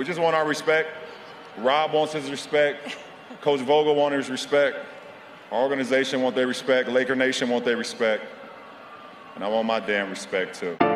We just want our respect. Rob wants his respect. Coach Vogel wants his respect. Our organization wants their respect. Laker Nation wants their respect. And I want my damn respect too.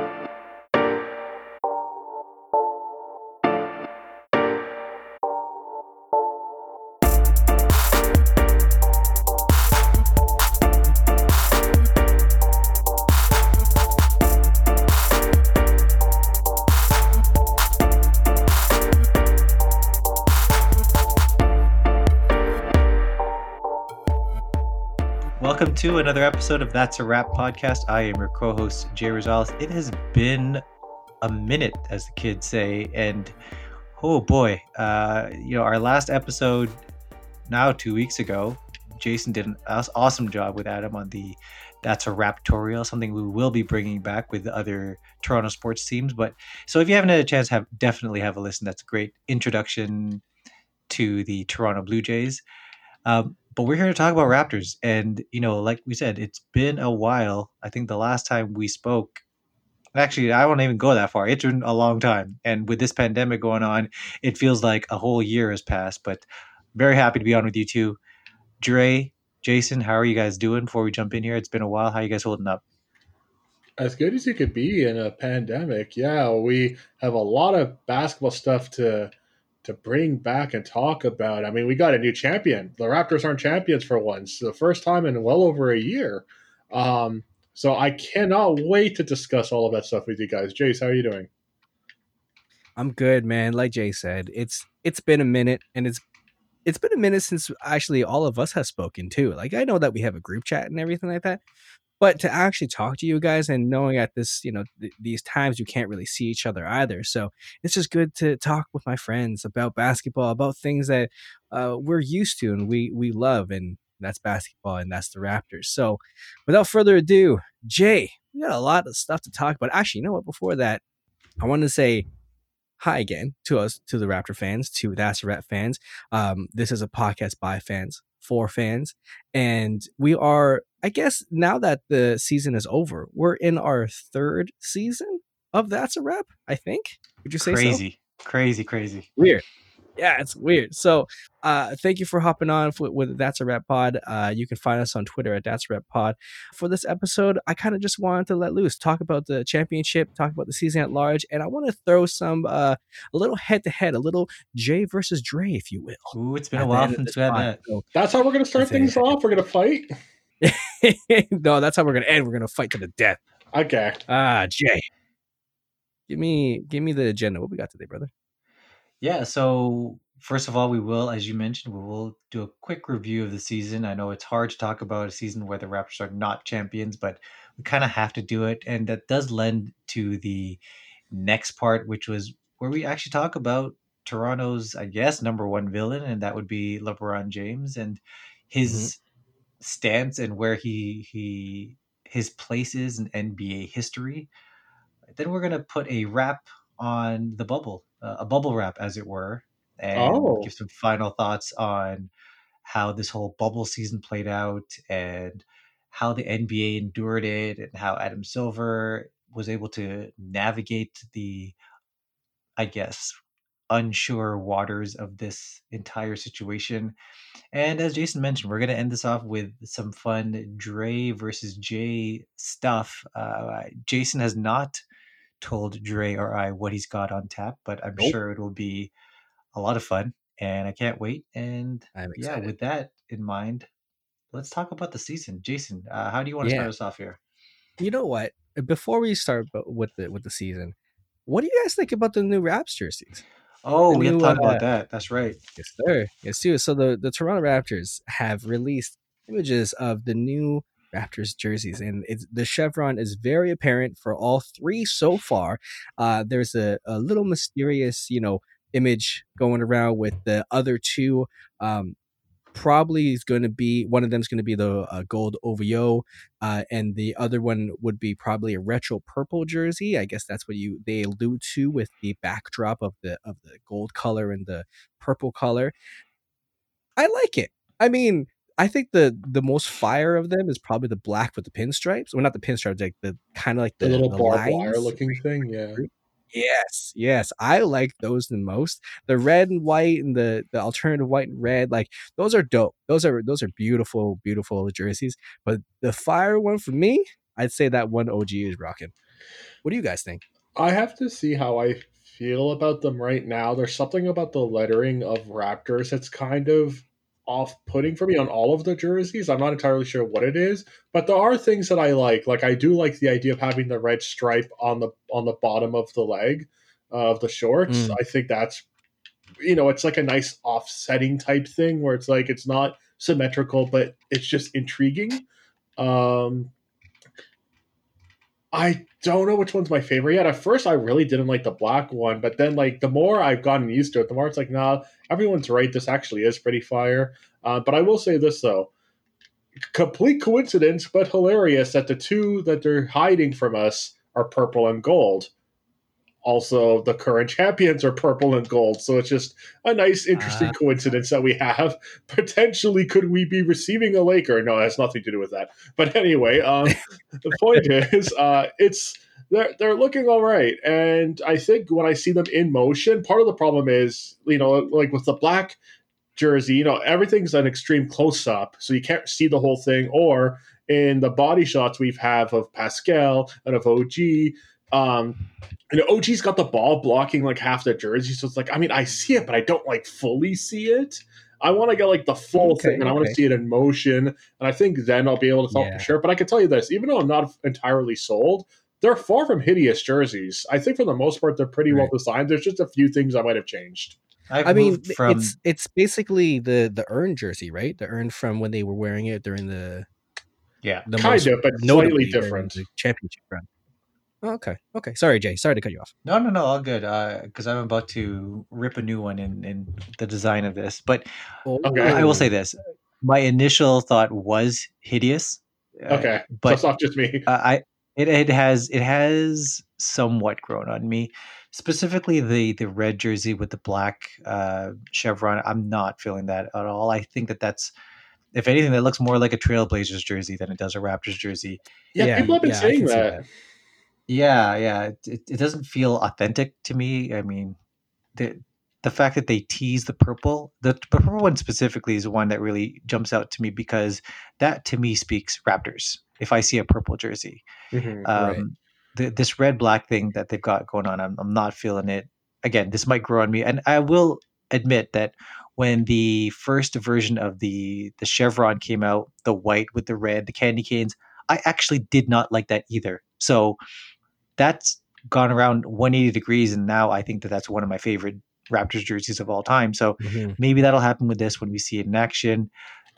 Another episode of That's a Wrap podcast. I am your co host, Jay Rosales. It has been a minute, as the kids say, and oh boy, uh, you know, our last episode now two weeks ago, Jason did an awesome job with Adam on the That's a Raptorial, something we will be bringing back with other Toronto sports teams. But so if you haven't had a chance, have definitely have a listen. That's a great introduction to the Toronto Blue Jays. Um, but we're here to talk about Raptors. And, you know, like we said, it's been a while. I think the last time we spoke, actually, I won't even go that far. It's been a long time. And with this pandemic going on, it feels like a whole year has passed. But very happy to be on with you too. Dre, Jason, how are you guys doing before we jump in here? It's been a while. How you guys holding up? As good as you could be in a pandemic. Yeah, we have a lot of basketball stuff to to bring back and talk about. I mean, we got a new champion. The Raptors aren't champions for once, the first time in well over a year. Um, so I cannot wait to discuss all of that stuff with you guys. Jace, how are you doing? I'm good, man. Like Jay said, it's it's been a minute, and it's it's been a minute since actually all of us have spoken too. Like I know that we have a group chat and everything like that, but to actually talk to you guys and knowing at this you know th- these times you can't really see each other either. So it's just good to talk with my friends about basketball about things that uh, we're used to and we we love and that's basketball and that's the raptors. So without further ado jay we got a lot of stuff to talk about. Actually you know what? Before that i want to say hi again to us to the raptor fans to the rap fans. Um, this is a podcast by fans for fans and we are I guess now that the season is over, we're in our third season of That's a Wrap, I think. Would you say crazy, so? crazy, crazy, weird? Yeah, it's weird. So, uh, thank you for hopping on with, with That's a Wrap Pod. Uh, you can find us on Twitter at That's a Wrap Pod. For this episode, I kind of just wanted to let loose, talk about the championship, talk about the season at large, and I want to throw some uh, a little head to head, a little Jay versus Dre, if you will. Ooh, it's been a while since we had that. So, That's how we're gonna start things off. We're gonna fight. no, that's how we're gonna end. We're gonna fight to the death. Okay. Ah, Jay. Give me give me the agenda. What we got today, brother? Yeah, so first of all, we will, as you mentioned, we will do a quick review of the season. I know it's hard to talk about a season where the Raptors are not champions, but we kind of have to do it. And that does lend to the next part, which was where we actually talk about Toronto's, I guess, number one villain, and that would be LeBron James and his stance and where he he his place is in NBA history. Then we're gonna put a wrap on the bubble, uh, a bubble wrap, as it were, and oh. give some final thoughts on how this whole bubble season played out and how the NBA endured it and how Adam Silver was able to navigate the, I guess, unsure waters of this entire situation. And as Jason mentioned, we're going to end this off with some fun Dre versus Jay stuff. Uh, Jason has not told Dre or I what he's got on tap, but I'm nope. sure it will be a lot of fun. And I can't wait. And yeah, with that in mind, let's talk about the season. Jason, uh, how do you want to yeah. start us off here? You know what? Before we start with the with the season, what do you guys think about the new Raps jerseys? Oh, we have to talk about uh, that. That's right. Yes, sir. Yes, too. So the the Toronto Raptors have released images of the new Raptors jerseys, and the chevron is very apparent for all three so far. Uh, there's a, a little mysterious, you know, image going around with the other two um, probably is going to be one of them is going to be the uh, gold OVO, uh, and the other one would be probably a retro purple jersey. I guess that's what you they allude to with the backdrop of the of the gold color and the purple color. I like it. I mean, I think the the most fire of them is probably the black with the pinstripes. Well, not the pinstripes, like the kind of like the, the little the barbed wire looking thing. Yeah. Yes, yes, I like those the most. The red and white and the the alternative white and red, like those are dope. Those are those are beautiful, beautiful jerseys. But the fire one for me, I'd say that one OG is rocking. What do you guys think? I have to see how I feel about them right now. There's something about the lettering of Raptors that's kind of off putting for me on all of the jerseys. I'm not entirely sure what it is, but there are things that I like. Like I do like the idea of having the red stripe on the on the bottom of the leg uh, of the shorts. Mm. I think that's you know, it's like a nice offsetting type thing where it's like it's not symmetrical, but it's just intriguing. Um I don't know which one's my favorite yet. At first, I really didn't like the black one, but then like the more I've gotten used to it, the more it's like, nah, everyone's right. This actually is pretty fire. Uh, but I will say this though, complete coincidence, but hilarious that the two that they're hiding from us are purple and gold also the current champions are purple and gold. So it's just a nice, interesting uh, coincidence that we have. Potentially, could we be receiving a Laker? No, it has nothing to do with that. But anyway, um, the point is, uh, it's they're they're looking all right, and I think when I see them in motion, part of the problem is you know like with the black jersey, you know everything's an extreme close up, so you can't see the whole thing, or in the body shots we've have of Pascal and of OG um, and OG's got the ball blocking like half the jersey, so it's like I mean I see it, but I don't like fully see it. I want to get like the full okay, thing, and okay. I want to see it in motion, and I think then I'll be able to tell yeah. for sure. But I can tell you this, even though I'm not entirely sold, they're far from hideous jerseys. I think for the most part they're pretty right. well designed. There's just a few things I might have changed. I've i mean, from... it's it's basically the the earn jersey, right? The earn from when they were wearing it during the yeah, the kind of, but slightly different championship run. Oh, okay. Okay. Sorry, Jay. Sorry to cut you off. No, no, no. All good. Because uh, I'm about to rip a new one in, in the design of this. But okay. I will say this: my initial thought was hideous. Uh, okay, but so it's not just me. Uh, I it it has it has somewhat grown on me. Specifically, the the red jersey with the black uh, chevron. I'm not feeling that at all. I think that that's if anything, that looks more like a Trailblazers jersey than it does a Raptors jersey. Yeah, yeah people have been yeah, saying that. that. Yeah, yeah. It, it doesn't feel authentic to me. I mean, the the fact that they tease the purple, the, the purple one specifically is the one that really jumps out to me because that to me speaks Raptors. If I see a purple jersey, mm-hmm, um, right. the, this red black thing that they've got going on, I'm, I'm not feeling it. Again, this might grow on me, and I will admit that when the first version of the the chevron came out, the white with the red, the candy canes, I actually did not like that either. So that's gone around 180 degrees, and now I think that that's one of my favorite Raptors jerseys of all time. So mm-hmm. maybe that'll happen with this when we see it in action.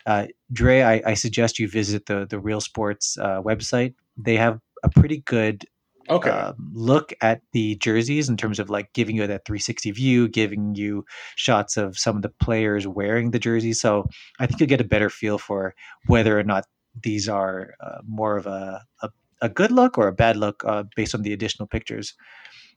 Uh, Dre, I, I, suggest you visit the the Real Sports uh, website. They have a pretty good okay. Uh, look at the jerseys in terms of like giving you that 360 view, giving you shots of some of the players wearing the jersey. So I think you'll get a better feel for whether or not these are uh, more of a, a a good look or a bad look uh, based on the additional pictures.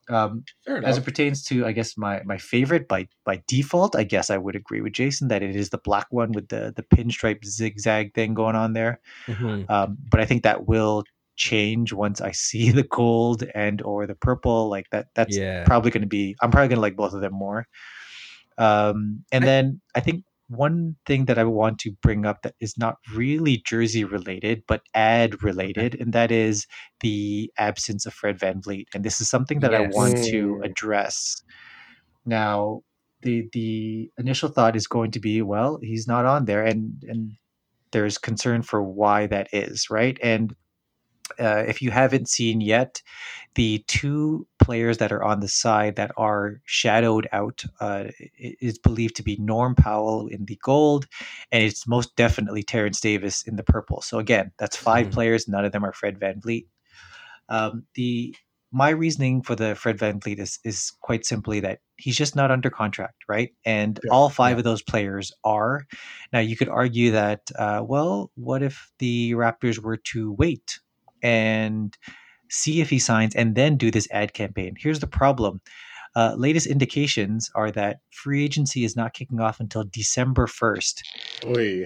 Um, as it pertains to, I guess my my favorite by by default, I guess I would agree with Jason that it is the black one with the the pinstripe zigzag thing going on there. Mm-hmm. Um, but I think that will change once I see the gold and or the purple. Like that, that's yeah. probably going to be. I'm probably going to like both of them more. Um, and I, then I think one thing that I want to bring up that is not really jersey related, but ad related, and that is the absence of Fred Van VanVleet. And this is something that yes. I want to address. Now, the the initial thought is going to be, well, he's not on there, and and there's concern for why that is, right? And uh, if you haven't seen yet, the two players that are on the side that are shadowed out uh, is believed to be Norm Powell in the gold, and it's most definitely Terrence Davis in the purple. So again, that's 5 mm-hmm. players. None of them are Fred VanVleet. Um, the my reasoning for the Fred VanVleet is is quite simply that he's just not under contract, right? And yeah, all five yeah. of those players are. Now you could argue that, uh, well, what if the Raptors were to wait and see if he signs and then do this ad campaign. Here's the problem. Uh, latest indications are that free agency is not kicking off until December 1st.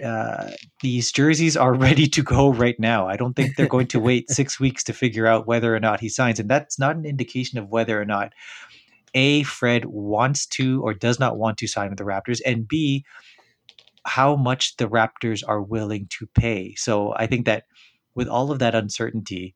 Uh, these jerseys are ready to go right now. I don't think they're going to wait six weeks to figure out whether or not he signs. And that's not an indication of whether or not A, Fred wants to or does not want to sign with the Raptors, and B, how much the Raptors are willing to pay. So I think that with all of that uncertainty,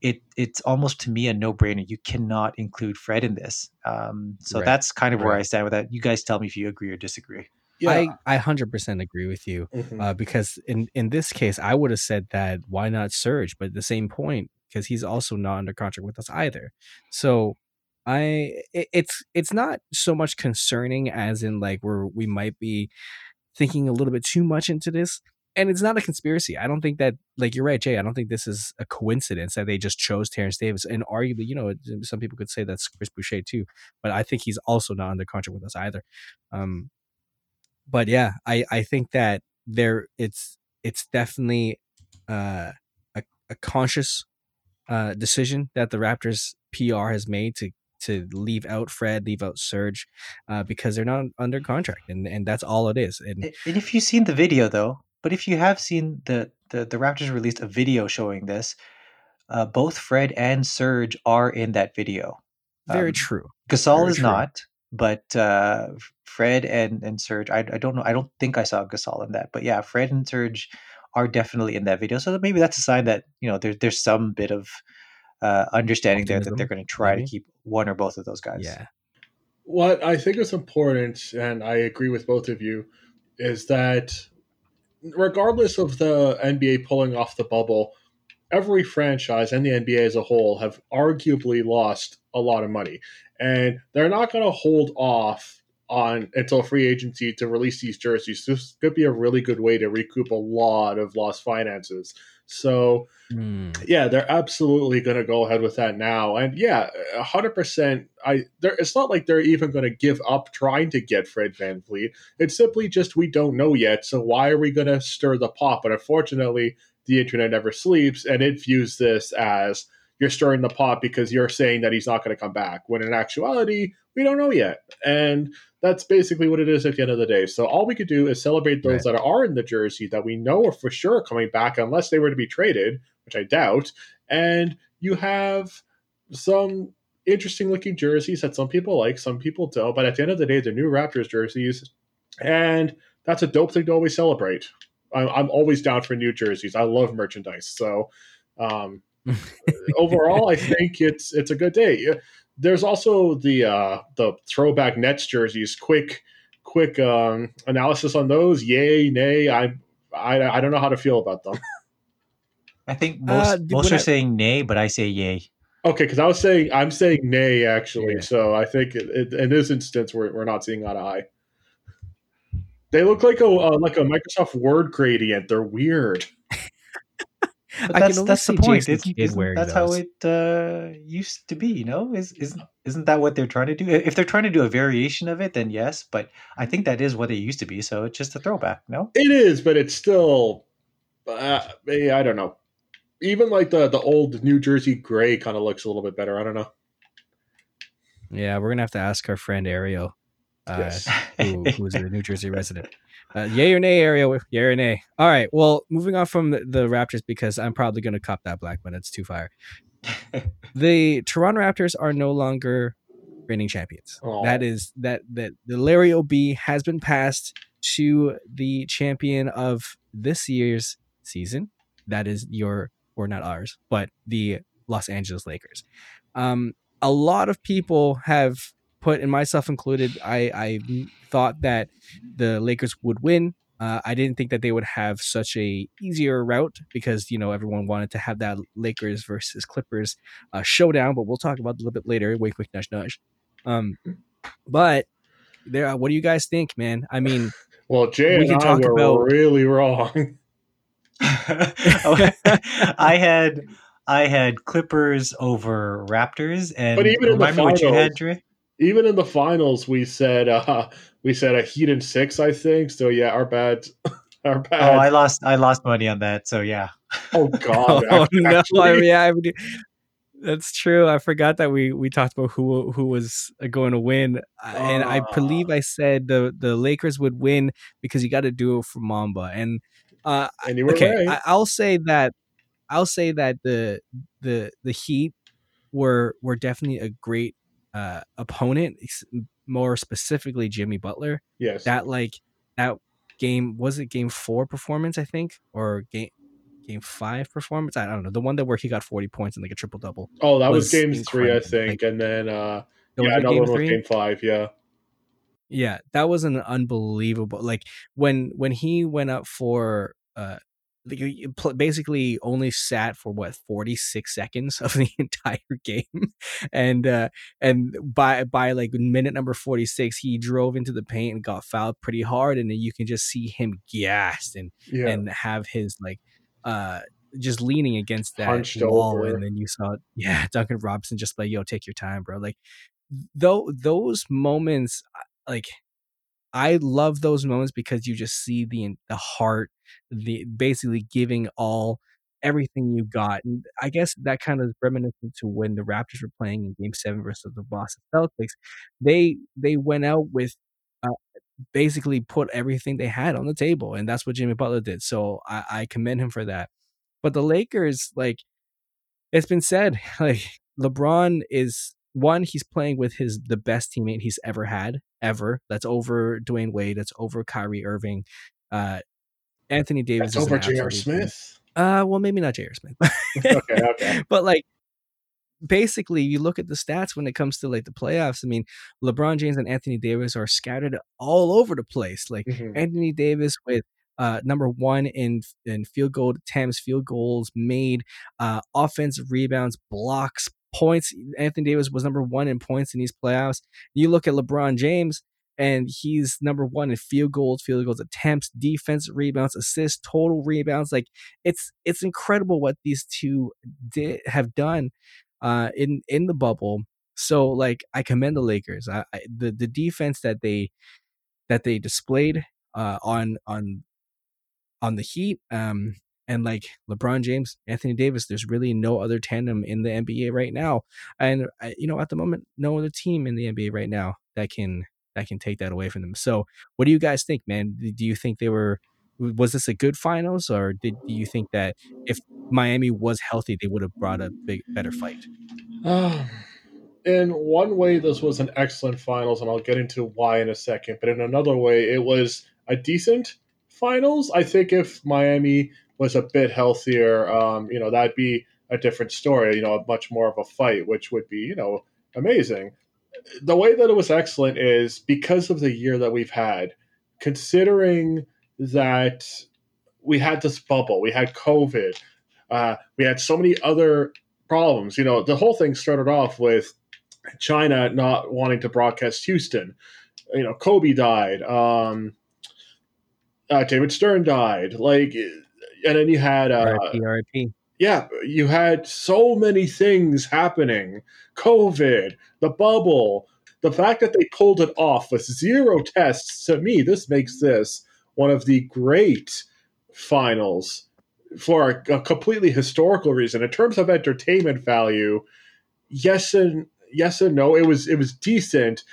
it it's almost to me a no brainer. You cannot include Fred in this. Um, so Right, that's kind of where right. I stand with that. You guys tell me if you agree or disagree. Yeah. I I hundred percent agree with you. Mhm. uh, because in in this case, I would have said that why not Serge, but at the same point, because he's also not under contract with us either. So I it, it's it's not so much concerning as in like we're we might be thinking a little bit too much into this. And it's not a conspiracy. I don't think that, like you're right, Jay. I don't think this is a coincidence that they just chose Terrence Davis. And arguably, you know, some people could say that's Chris Boucher too, but I think he's also not under contract with us either. Um, but yeah, I I think that there it's it's definitely uh, a a conscious uh, decision that the Raptors PR has made to to leave out Fred, leave out Serge, uh, because they're not under contract, and and that's all it is. And And and if you've seen the video, though, but if you have seen the the, the Raptors released a video showing this, uh, both Fred and Serge are in that video. very Um, true. Gasol Very is true. not, but uh, Fred and and Serge. I, I don't know. I don't think I saw Gasol in that, but yeah, Fred and Serge are definitely in that video. So maybe that's a sign that you know there's there's some bit of uh, understanding there that they're going to try maybe? to keep one or both of those guys. Yeah, What I think is important, and I agree with both of you, is that regardless of the NBA pulling off the bubble, every franchise and the NBA as a whole have arguably lost a lot of money. And they're not going to hold off on until free agency to release these jerseys. This could be a really good way to recoup a lot of lost finances. So, Hmm. yeah, they're absolutely going to go ahead with that now. And yeah, hundred percent. I there. It's not like they're even going to give up trying to get Fred VanVleet. It's simply just we don't know yet. So why are we going to stir the pot? But unfortunately, the internet never sleeps, and it views this as you're stirring the pot because you're saying that he's not going to come back. When in actuality, we don't know yet. And that's basically what it is at the end of the day. So all we could do is celebrate those that are in the jersey that we know are for sure coming back, unless they were to be traded, which I doubt. And you have some interesting looking jerseys that some people like, some people don't. But at the end of the day, they're new Raptors jerseys, and that's a dope thing to always celebrate. I'm, I'm always down for new jerseys. I love merchandise. So um, overall, I think it's it's a good day. There's also the uh, the throwback Nets jerseys. Quick quick um, analysis on those. Yay, nay. I I I don't know how to feel about them. I think most Uh, most are I- saying nay, but I say yay. Okay, because I was saying I'm saying nay actually. Yeah. So I think it, it, in this instance we're we're not seeing eye to eye. They look like a uh, like a Microsoft Word gradient. They're weird. But that's that's the point. Jason Isn't, isn't wearing that's how it uh, used to be? You know, is isn't isn't that what they're trying to do? If they're trying to do a variation of it, then yes. But I think that is what it used to be. So it's just a throwback. No. It is, but it's still. Uh, I don't know. Even like the the old New Jersey gray kind of looks a little bit better. I don't know. yeah, we're gonna have to ask our friend Ariel, uh, Yes. who, who's a New Jersey resident. Uh, yay or nay, Ariel? Yay or nay? All right. Well, moving on from the, the Raptors because I'm probably gonna cop that black, but it's too fire. the Toronto Raptors are no longer reigning champions. Aw. That is that that the Larry OB has been passed to the champion of this year's season. That is your or not ours, but the Los Angeles Lakers. Um, a lot of people have put, and myself included, I, I thought that the Lakers would win. Uh, I didn't think that they would have such a easier route because you know everyone wanted to have that Lakers versus Clippers uh, showdown, but we'll talk about it a little bit later. Wink, quick, nudge, nudge. Um, but there, what do you guys think, man? I mean, Well, Jay We and can I talk were about- really wrong. I had I had Clippers over Raptors, and But even in the remind me what you had, Dre. Even in the finals, we said uh, we said a Heat in six, I think. So yeah, our bad, our bad. Oh. I lost I lost money on that. So yeah. Oh, God, oh no, I mean, I would- that's true. I forgot that we we talked about who who was going to win, Uh, and I believe I said the the Lakers would win because you got to do it for Mamba. And uh, and okay, right. I, I'll say that I'll say that the the the Heat were were definitely a great uh, opponent, more specifically Jimmy Butler. Yes. That like that game was it game four performance I think or game game five performance I don't know the one that where he got forty points and like a triple double. Oh, that was, was game three I think, like, and then uh yeah another one was game five. Yeah. Yeah, that was an unbelievable. Like when when he went up for uh basically only sat for what 46 seconds of the entire game and uh and by by like minute number 46 he drove into the paint and got fouled pretty hard and then you can just see him gassed and yeah. and have his like uh just leaning against that Hunched wall over. and then you saw yeah Duncan Robinson just like yo take your time bro like though those moments like I love those moments because you just see the the heart, the basically giving all everything you got. And I guess that kind of is reminiscent to when the Raptors were playing in Game Seven versus the Boston Celtics. They they went out with uh, basically put everything they had on the table, and that's what Jimmy Butler did. So I, I commend him for that. But the Lakers, like it's been said, like LeBron is one, he's playing with his the best teammate he's ever had, ever. That's over Dwyane Wade. That's over Kyrie Irving. Uh, Anthony Davis. That's over J.R. Smith. Uh, well, maybe not J.R. Smith. okay, okay. But like, basically, you look at the stats when it comes to like the playoffs. I mean, LeBron James and Anthony Davis are scattered all over the place. Like mm-hmm. Anthony Davis with uh, number one in in field goal attempts, field goals made, uh, offensive rebounds, blocks, points. Anthony Davis was number one in points in these playoffs. You look at LeBron James, and he's number one in field goals, field goals attempts, defense, rebounds, assists, total rebounds. Like it's it's incredible what these two did have done uh, in in the bubble. So like I commend the Lakers. I, I, the the defense that they that they displayed uh, on on on the Heat. Um, and like LeBron James, Anthony Davis, there's really no other tandem in the NBA right now. And you know, at the moment, no other team in the NBA right now that can that can take that away from them. So, what do you guys think, man? Do you think they were was this a good finals or did do you think that if Miami was healthy, they would have brought a big better fight? Um, in one way, this was an excellent finals, and I'll get into why in a second. But in another way, it was a decent finals. I think if Miami was a bit healthier, um, you know, that'd be a different story. You know, much more of a fight, which would be you know amazing. The way that it was excellent is because of the year that we've had, considering that we had this bubble, we had COVID, uh, we had so many other problems. You know, the whole thing started off with China not wanting to broadcast Houston. You know, Kobe died. Um, uh, David Stern died. Like and then you had uh, RIP. Yeah, you had so many things happening. COVID, the bubble, the fact that they pulled it off with zero tests. To me, this makes this one of the great finals for a, a completely historical reason. In terms of entertainment value, yes and yes and no. It was it was decent.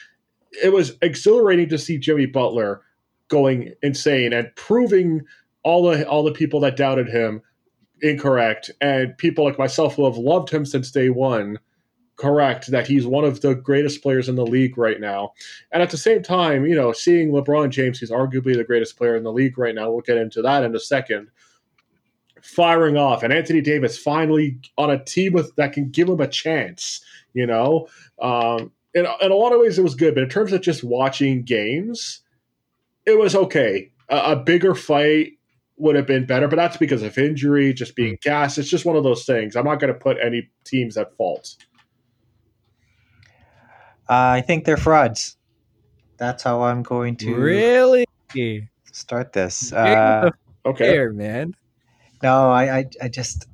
It was exhilarating to see Jimmy Butler going insane and proving all the all the people that doubted him incorrect, and people like myself who have loved him since day one correct that he's one of the greatest players in the league right now. And at the same time, you know, seeing LeBron James, he's arguably the greatest player in the league right now. We'll get into that in a second. Firing off, and Anthony Davis finally on a team with that can give him a chance. You know, um, in, in a lot of ways it was good, but in terms of just watching games, it was okay. A, a bigger fight, would have been better, but that's because of injury, just being mm. gassed. It's just one of those things. I'm not going to put any teams at fault. Uh, I think they're frauds. That's how I'm going to really start this. Uh, okay, Fair, man. No, I, I, I just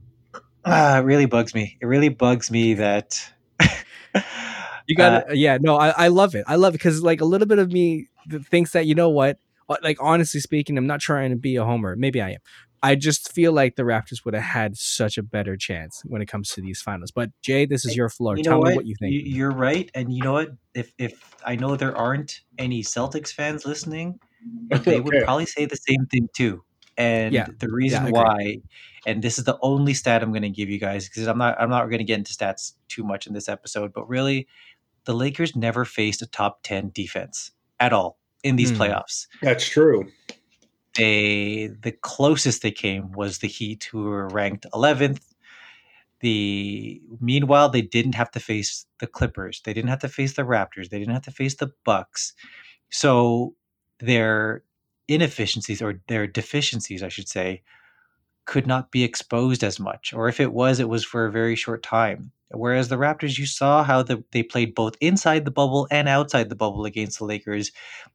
uh, it really bugs me. It really bugs me that you got. Uh, yeah, no, I, I love it. I love it because like a little bit of me thinks that you know what Uh, like honestly speaking, I'm not trying to be a homer. Maybe I am. I just feel like the Raptors would have had such a better chance when it comes to these finals. But Jay, this is your floor. You Tell me what you think. You're right, and you know what? If if I know there aren't any Celtics fans listening, they would probably say the same thing too. And yeah. the reason yeah, why, and this is the only stat I'm going to give you guys because I'm not I'm not going to get into stats too much in this episode, but really, the Lakers never faced a top 10 defense at all in these Hmm. playoffs. That's true. They the closest they came was the Heat, who were ranked 11th. The meanwhile, they didn't have to face the Clippers. They didn't have to face the Raptors. They didn't have to face the Bucks. So their inefficiencies or their deficiencies, I should say, could not be exposed as much. Or if it was, it was for a very short time. Whereas the Raptors, you saw how the, they played both inside the bubble and outside the bubble against the Lakers,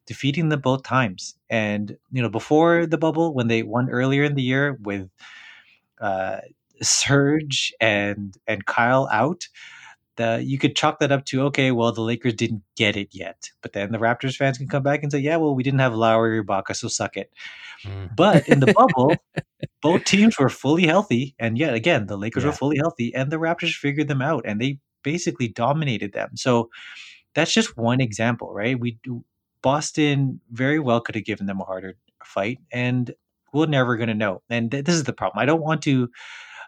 defeating them both times. And you know, before the bubble, when they won earlier in the year with uh, Serge and and Kyle out, the you could chalk that up to okay, well the Lakers didn't get it yet. But then the Raptors fans can come back and say, yeah, well we didn't have Lowry or Ibaka, so suck it. Mm. But in the bubble, both teams were fully healthy, and yet again the Lakers were fully healthy, and the Raptors figured them out, and they basically dominated them. So that's just one example, right? We Boston very well could have given them a harder fight, and we're never going to know. And th- this is the problem. I don't want to.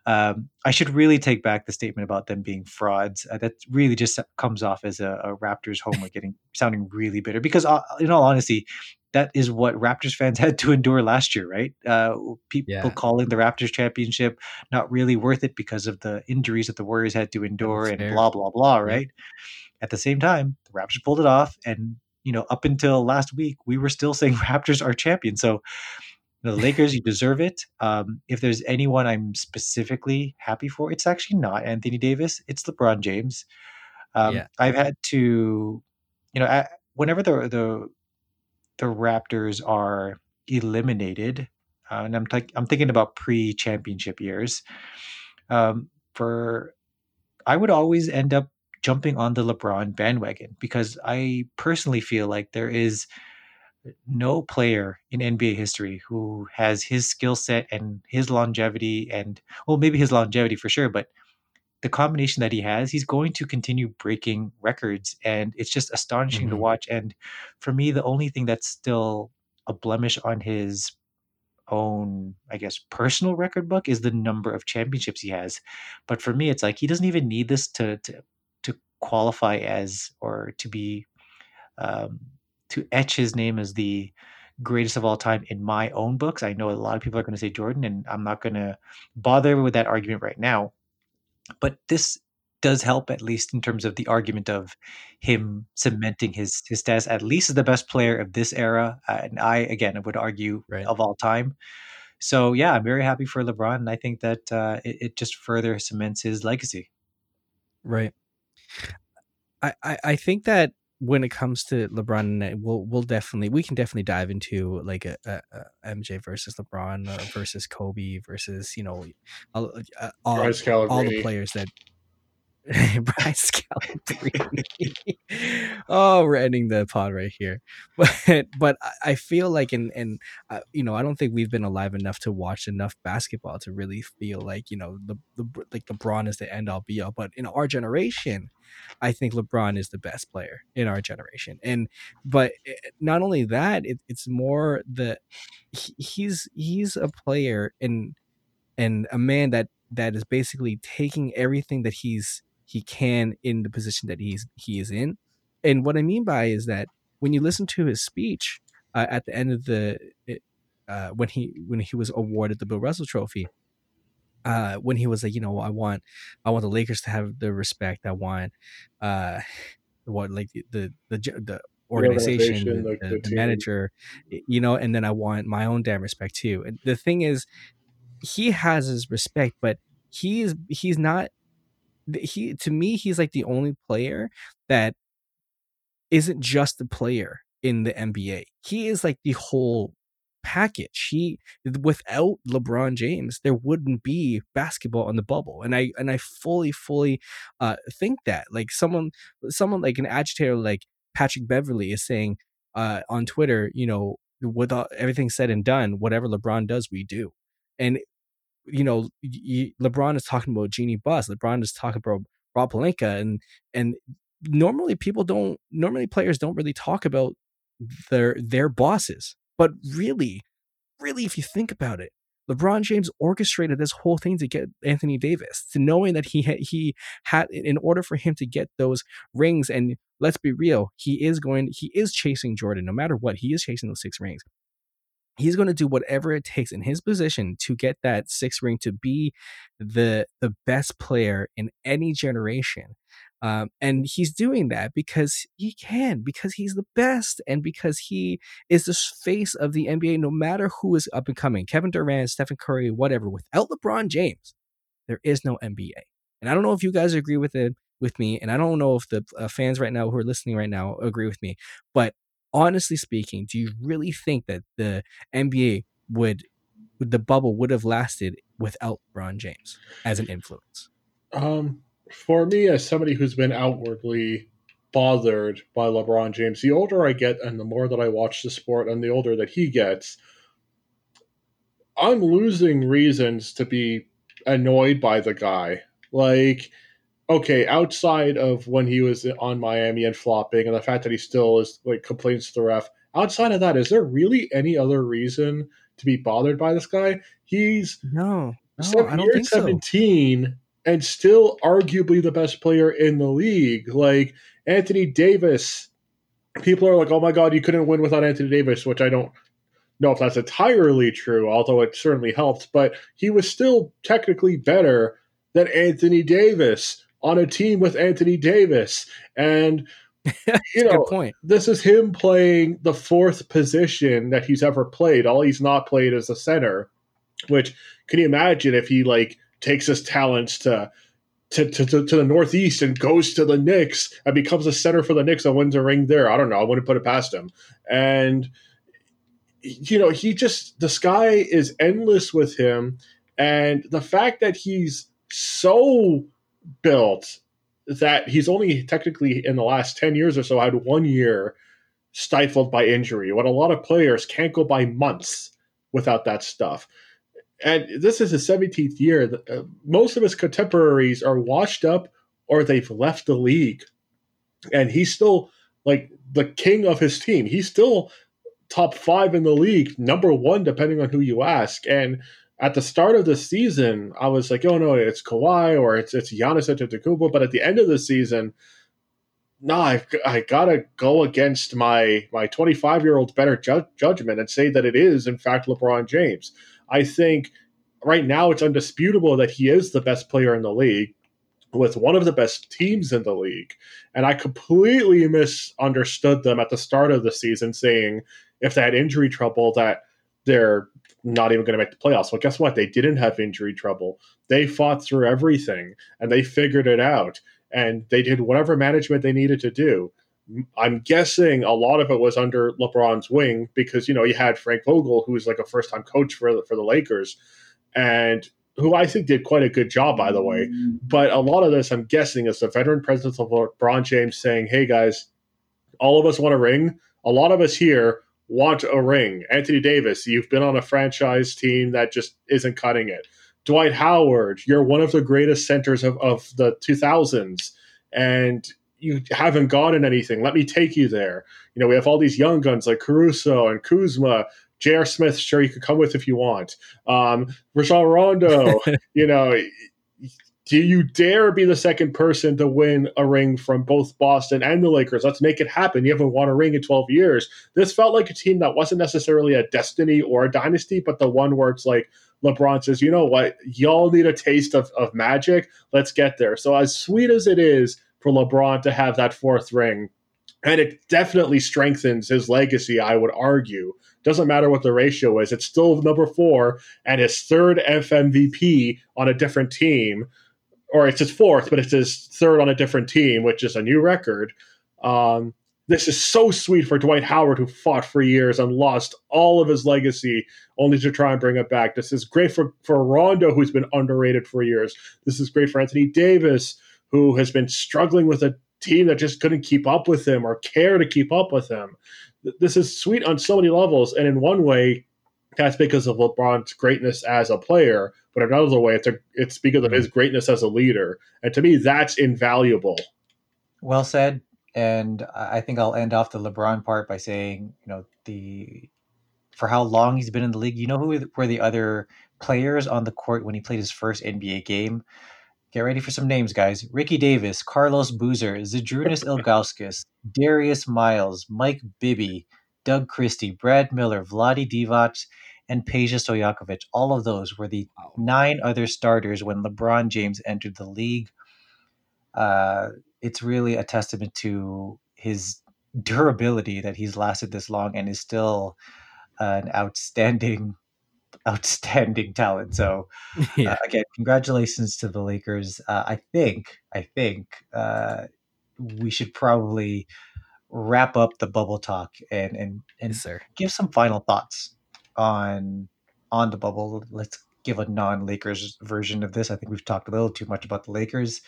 Um, I should really take back the statement about them being frauds. Uh, that really just comes off as a, a Raptors homer, getting sounding really bitter. Because, uh, in all honesty, that is what Raptors fans had to endure last year, right? Uh, people Yeah. calling the Raptors championship not really worth it because of the injuries that the Warriors had to endure and fair. blah blah blah, Yeah. right? At the same time, the Raptors pulled it off, and you know, up until last week, we were still saying Raptors are champions. So, you know, the Lakers, you deserve it. Um, if there's anyone I'm specifically happy for, it's actually not Anthony Davis. It's LeBron James. Um, Yeah. I've had to, you know, I, whenever the the the Raptors are eliminated, uh, and I'm like I'm thinking about pre-championship years. Um, for I would always end up jumping on the LeBron bandwagon because I personally feel like there is no player in NBA history who has his skill set and his longevity and well maybe his longevity for sure but the combination that he has he's going to continue breaking records and it's just astonishing to Mhm. watch and for me the only thing that's still a blemish on his own i guess personal record book is the number of championships he has but for me it's like he doesn't even need this to to to qualify as or to be um, to etch his name as the greatest of all time in my own books. I know a lot of people are going to say Jordan, and I'm not going to bother with that argument right now. But this does help, at least in terms of the argument of him cementing his his status at least as the best player of this era. Uh, and I, again, would argue Right. of all time. So yeah, I'm very happy for LeBron, and I think that uh, it, it just further cements his legacy. Right. I, I I think that when it comes to LeBron, and we'll we'll definitely we can definitely dive into like a, a, a MJ versus LeBron uh, versus Kobe versus you know all, uh, all, all the players that Brian Scalabrine. oh, we're ending the pod right here. But but I- feel like and and uh, you know I don't think we've been alive enough to watch enough basketball to really feel like you know the, the like LeBron is the end all be all. But in our generation, I think LeBron is the best player in our generation. And but eh, not only that, it, it's more the he- he's he's a player and and a man that that is basically taking everything that he's he can in the position that he's he is in. And what I mean by is that when you listen to his speech uh, at the end of the uh, when he when he was awarded the Bill Russell Trophy, uh, when he was like, you know, I want I want the Lakers to have the respect. I want uh, what like the the the, the organization, organization, the, like the, the the manager, you know, and then I want my own damn respect too. And the thing is, he has his respect, but he's he's not he to me he's like the only player that isn't just the player in the NBA. He is like the whole package. He without LeBron James, there wouldn't be basketball on the bubble. And I and I fully, fully uh think that. Like someone someone like an agitator like Patrick Beverley is saying uh on Twitter, you know, with all, everything said and done, whatever LeBron does, we do. And you know, LeBron is talking about Jeanie Buss. LeBron is talking about Rob Pelinka, and and normally people don't. Normally players don't really talk about their their bosses, but really, really, if you think about it, LeBron James orchestrated this whole thing to get Anthony Davis, to knowing that he had, he had in order for him to get those rings. And let's be real, he is going, he is chasing Jordan no matter what. He is chasing those six rings. He's going to do whatever it takes in his position to get that six ring to be the the best player in any generation. Um, and he's doing that because he can, because he's the best, and because he is the face of the NBA, no matter who is up and coming Kevin Durant, Stephen Curry, whatever. Without LeBron James, there is no NBA. And I don't know if you guys agree with it with me, and I don't know if the uh, fans right now who are listening right now agree with me, but honestly speaking, do you really think that the NBA would, the bubble would have lasted without LeBron James as an influence? Um, for me, as somebody who's been outwardly bothered by LeBron James, the older I get and the more that I watch the sport and the older that he gets, I'm losing reasons to be annoyed by the guy. Like, okay, outside of when he was on Miami and flopping and the fact that he still is like complains to the ref, outside of that, is there really any other reason to be bothered by this guy? He's no, no I don't think 17 so and still arguably the best player in the league. Like Anthony Davis, people are like, oh my God, you couldn't win without Anthony Davis, which I don't know if that's entirely true, although it certainly helped. But he was still technically better than Anthony Davis on a team with Anthony Davis. And you know, point. this is him playing the fourth position that he's ever played. All he's not played is a center. Which can you imagine if he like takes his talents to to, to, to, to, the Northeast and goes to the Knicks and becomes a center for the Knicks and wins a ring there. I don't know. I wouldn't put it past him. And, you know, he just, the sky is endless with him. And the fact that he's so built that he's only technically in the last 10 years or so had one year stifled by injury, when a lot of players can't go by months without that stuff and this is his 17th year. Uh, most of his contemporaries are washed up or they've left the league. And he's still like the king of his team. He's still top five in the league, number one, depending on who you ask. And at the start of the season, I was like, oh no, it's Kawhi or it's it's Giannis Antetokounmpo. But at the end of the season, no, I've, I gotta go against my my 25 year old better ju- judgment and say that it is in fact LeBron James. I think right now it's undisputable that he is the best player in the league with one of the best teams in the league. And I completely misunderstood them at the start of the season saying if they had injury trouble that they're not even going to make the playoffs. Well, guess what? They didn't have injury trouble. They fought through everything and they figured it out and they did whatever management they needed to do. I'm guessing a lot of it was under LeBron's wing because you know you had Frank Vogel, who was like a first time coach for for the Lakers, and who I think did quite a good job, by the way. But a lot of this, I'm guessing, is the veteran presence of LeBron James saying, "Hey guys, all of us want a ring. A lot of us here want a ring." Anthony Davis, you've been on a franchise team that just isn't cutting it. Dwight Howard, you're one of the greatest centers of, of the 2000s, and you haven't gotten anything. Let me take you there. You know, we have all these young guns like Caruso and Kuzma, J.R. Smith. Sure, you could come with if you want. Um, Rajon Rondo. you know, do you dare be the second person to win a ring from both Boston and the Lakers? Let's make it happen. You haven't won a ring in 12 years. This felt like a team that wasn't necessarily a destiny or a dynasty, but the one where it's like LeBron says, you know what, y'all need a taste of, of magic. Let's get there. So, as sweet as it is for LeBron to have that fourth ring. And it definitely strengthens his legacy, I would argue. Doesn't matter what the ratio is, it's still number four and his third FMVP on a different team. Or it's his fourth, but it's his third on a different team, which is a new record. Um, this is so sweet for Dwight Howard, who fought for years and lost all of his legacy only to try and bring it back. This is great for, for Rondo, who's been underrated for years. This is great for Anthony Davis, who has been struggling with a team that just couldn't keep up with him or care to keep up with him. This is sweet on so many levels. And in one way, that's because of LeBron's greatness as a player. But another way, it's, a, it's because of his hmm. greatness as a leader. And to me, that's invaluable. Well said. And I think I'll end off the LeBron part by saying, you know, the for how long he's been in the league. You know who were the other players on the court when he played his first NBA game? Get ready for some names, guys. Ricky Davis, Carlos Boozer, Zydrunas Ilgauskas, Darius Miles, Mike Bibby, Doug Christie, Brad Miller, Vlade Divac, and Peja Stojakovic. All of those were the nine other starters when LeBron James entered the league. Uh, it's really a testament to his durability that he's lasted this long and is still an outstanding outstanding talent so yeah. uh, again congratulations to the lakers uh, i think i think uh, we should probably wrap up the bubble talk and and and yes, give some final thoughts on on the bubble let's give a non-lakers version of this i think we've talked a little too much about the lakers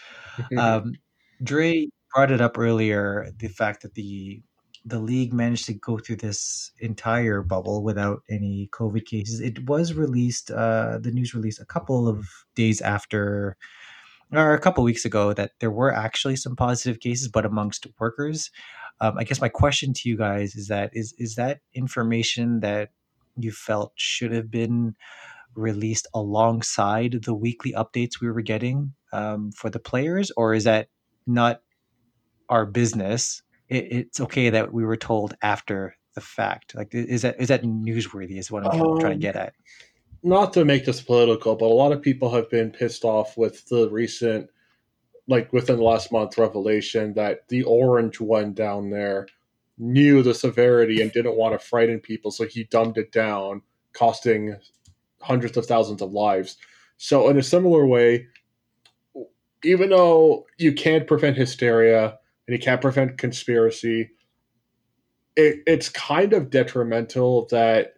um, dre brought it up earlier the fact that the the league managed to go through this entire bubble without any COVID cases. It was released, uh, the news released a couple of days after, or a couple weeks ago, that there were actually some positive cases, but amongst workers. Um, I guess my question to you guys is that is is that information that you felt should have been released alongside the weekly updates we were getting um, for the players, or is that not our business it, it's okay that we were told after the fact? Like, is that is that newsworthy? Is what I'm um, trying to get at. Not to make this political, but a lot of people have been pissed off with the recent, like within the last month, revelation that the orange one down there knew the severity and didn't want to frighten people, so he dumbed it down, costing hundreds of thousands of lives. So, in a similar way, even though you can't prevent hysteria, and you can't prevent conspiracy. It, it's kind of detrimental that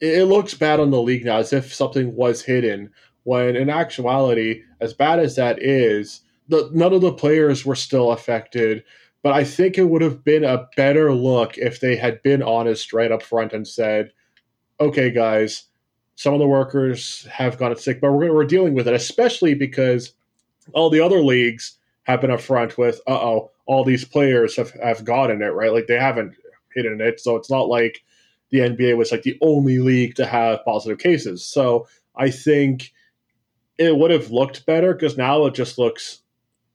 it looks bad on the league now as if something was hidden when in actuality as bad as that is the, none of the players were still affected but i think it would have been a better look if they had been honest right up front and said okay guys some of the workers have gotten sick but we're, we're dealing with it especially because all the other leagues have been upfront with, uh oh, all these players have, have gotten it, right? Like they haven't hidden it. So it's not like the NBA was like the only league to have positive cases. So I think it would have looked better because now it just looks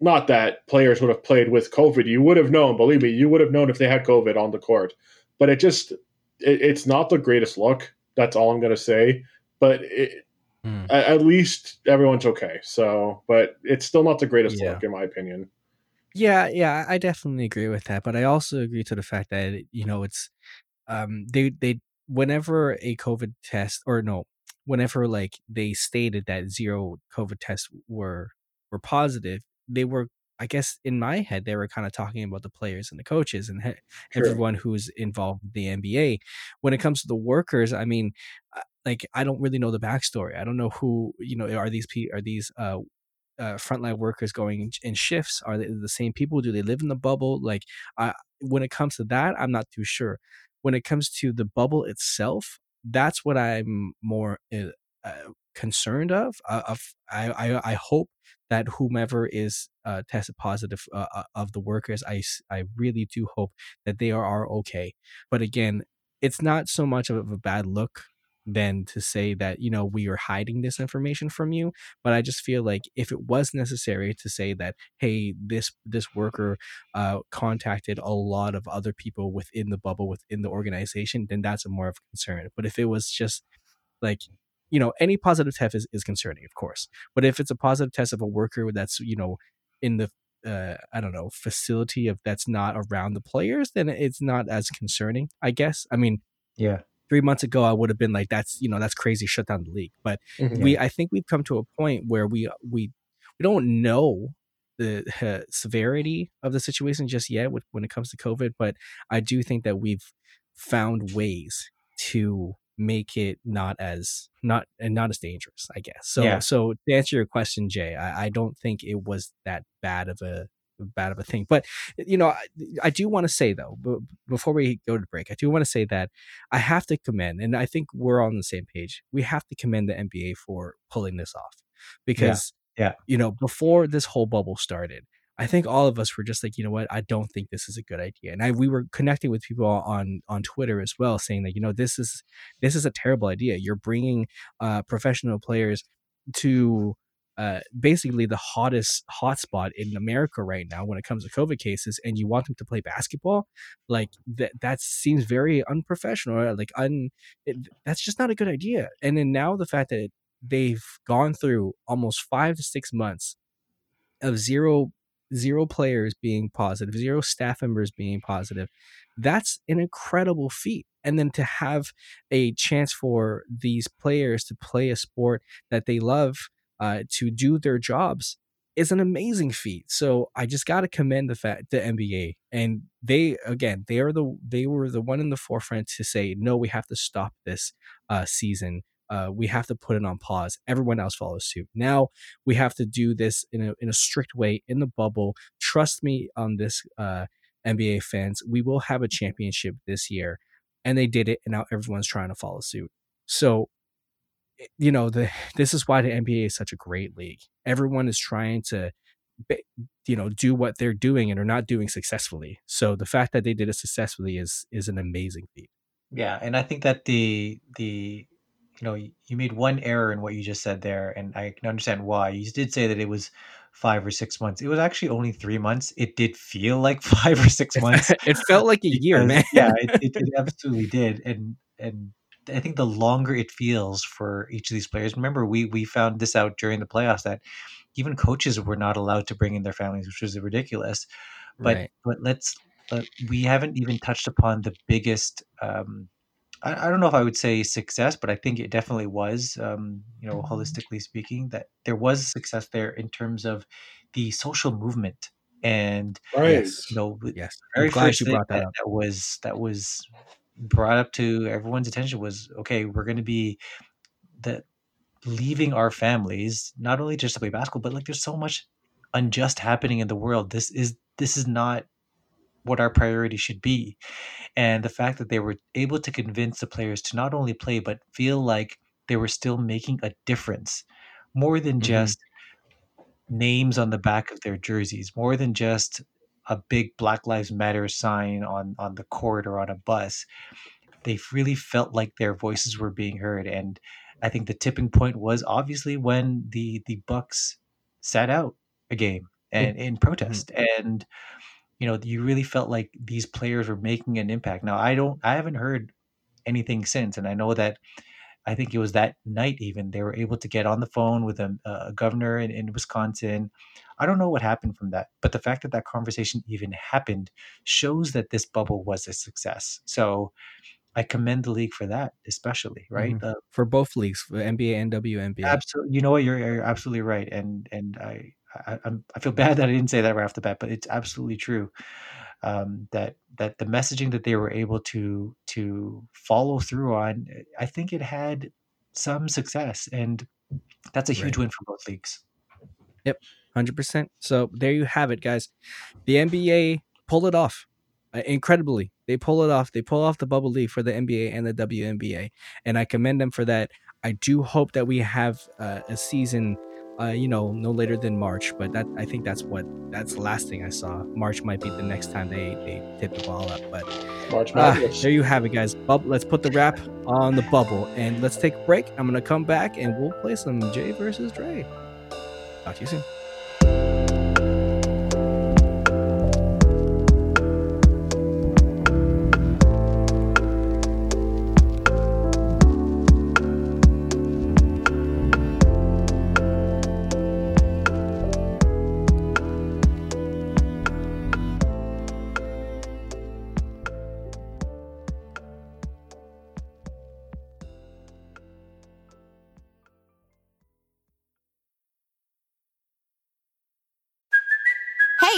not that players would have played with COVID. You would have known, believe me, you would have known if they had COVID on the court. But it just, it, it's not the greatest look. That's all I'm going to say. But it, Mm. At, at, least everyone's okay. So, but it's still not the greatest yeah. look, in my opinion. Yeah, yeah, I definitely agree with that. But I also agree to the fact that you know it's um they they whenever a COVID test or no, whenever like they stated that zero COVID tests were were positive, they were I guess in my head they were kind of talking about the players and the coaches and everyone who's involved with the NBA. When it comes to the workers, I mean, like I don't really know the backstory. I don't know who you know are these are these uh, uh, frontline workers going in shifts? Are they the same people? Do they live in the bubble? Like, I, when it comes to that, I'm not too sure. When it comes to the bubble itself, that's what I'm more uh, uh concerned of. Uh, of I, I, I hope that whomever is uh, tested positive uh, uh, of the workers, I I really do hope that they are, are okay. But again, it's not so much of a bad look than to say that you know we are hiding this information from you but i just feel like if it was necessary to say that hey this this worker uh, contacted a lot of other people within the bubble within the organization then that's a more of a concern but if it was just like you know any positive test is, is concerning of course but if it's a positive test of a worker that's you know in the uh, I don't know facility of that's not around the players, then it's not as concerning. I guess. I mean, yeah, three months ago i would have been like that's you know that's crazy shut down the league but mm-hmm. we i think we've come to a point where we we we don't know the uh, severity of the situation just yet with, when it comes to covid but i do think that we've found ways to make it not as not and not as dangerous i guess so yeah. so to answer your question jay I, I don't think it was that bad of a bad of a thing. But you know, I, I do want to say though, before we go to break, I do want to say that I have to commend, and I think we're on the same page. We have to commend the NBA for pulling this off because, yeah, yeah. you know, before this whole bubble started, I think all of us were just like, you know what, I don't think this is a good idea. And I we were connecting with people on on Twitter as well, saying that you know this is this is a terrible idea. You're bringing uh, professional players to uh, basically the hottest hotspot in America right now when it comes to COVID cases, and you want them to play basketball, like that that seems very unprofessional. Like un, it, that's just not a good idea. And then now the fact that they've gone through almost five to six months of zero zero players being positive, zero staff members being positive. That's an incredible feat. And then to have a chance for these players to play a sport that they love uh, to do their jobs is an amazing feat. So I just got to commend the fact the NBA and they again they are the they were the one in the forefront to say no we have to stop this uh, season. Uh, we have to put it on pause. Everyone else follows suit. Now we have to do this in a in a strict way in the bubble. Trust me on this, uh, NBA fans. We will have a championship this year, and they did it, and now everyone's trying to follow suit. So Eh, you know the this is why the NBA is such a great league. Everyone is trying to you know do what they're doing and are not doing successfully. So the fact that they did it successfully is is an amazing feat. Yeah, and I think that the the you know you made one error in what you just said there, and I can understand why. You did say that it was five or six months. It was actually only three months. It did feel like five or six months. it felt like a year, man. yeah, it, it, it absolutely did, and and I think the longer it feels for each of these players. Remember, we we found this out during the playoffs that even coaches were not allowed to bring in their families, which was ridiculous. But right. but let's uh, we haven't even touched upon the biggest. Um, I, I, don't know if I would say success, but I think it definitely was. Um, you know, holistically speaking, that there was success there in terms of the social movement and right. you know, yes, very first you brought that, that, that was that was brought up to everyone's attention was okay we're going to be the leaving our families not only just to play basketball but like there's so much unjust happening in the world this is this is not what our priority should be and the fact that they were able to convince the players to not only play but feel like they were still making a difference more than mm-hmm. just names on the back of their jerseys more than just a big Black Lives Matter sign on on the court or on a bus. They really felt like their voices were being heard, and I think the tipping point was obviously when the the Bucks sat out a game and in protest, mm-hmm. and you know you really felt like these players were making an impact. Now I don't, I haven't heard anything since, and I know that I think it was that night even they were able to get on the phone with a, a governor in, in, Wisconsin. I don't know what happened from that, but the fact that that conversation even happened shows that this bubble was a success. So I commend the league for that, especially right mm-hmm. uh, for both leagues, for NBA and WNBA. Absolutely, you know what? You're, you're absolutely right, and and I, I I feel bad that I didn't say that right off the bat, but it's absolutely true um, that that the messaging that they were able to to follow through on, I think it had some success, and that's a huge right. win for both leagues. Yep, hundred percent. So there you have it, guys. The NBA pulled it off uh, incredibly. They pull it off. They pull off the bubble league for the NBA and the WNBA, and I commend them for that. I do hope that we have uh, a season uh, you know, no later than March. But that I think that's what that's the last thing I saw. March might be the next time they they tip the ball up. But March uh, there you have it, guys. Bub- let's put the wrap on the bubble and let's take a break. I'm gonna come back and we'll play some Jay versus Dre. Talk to you soon.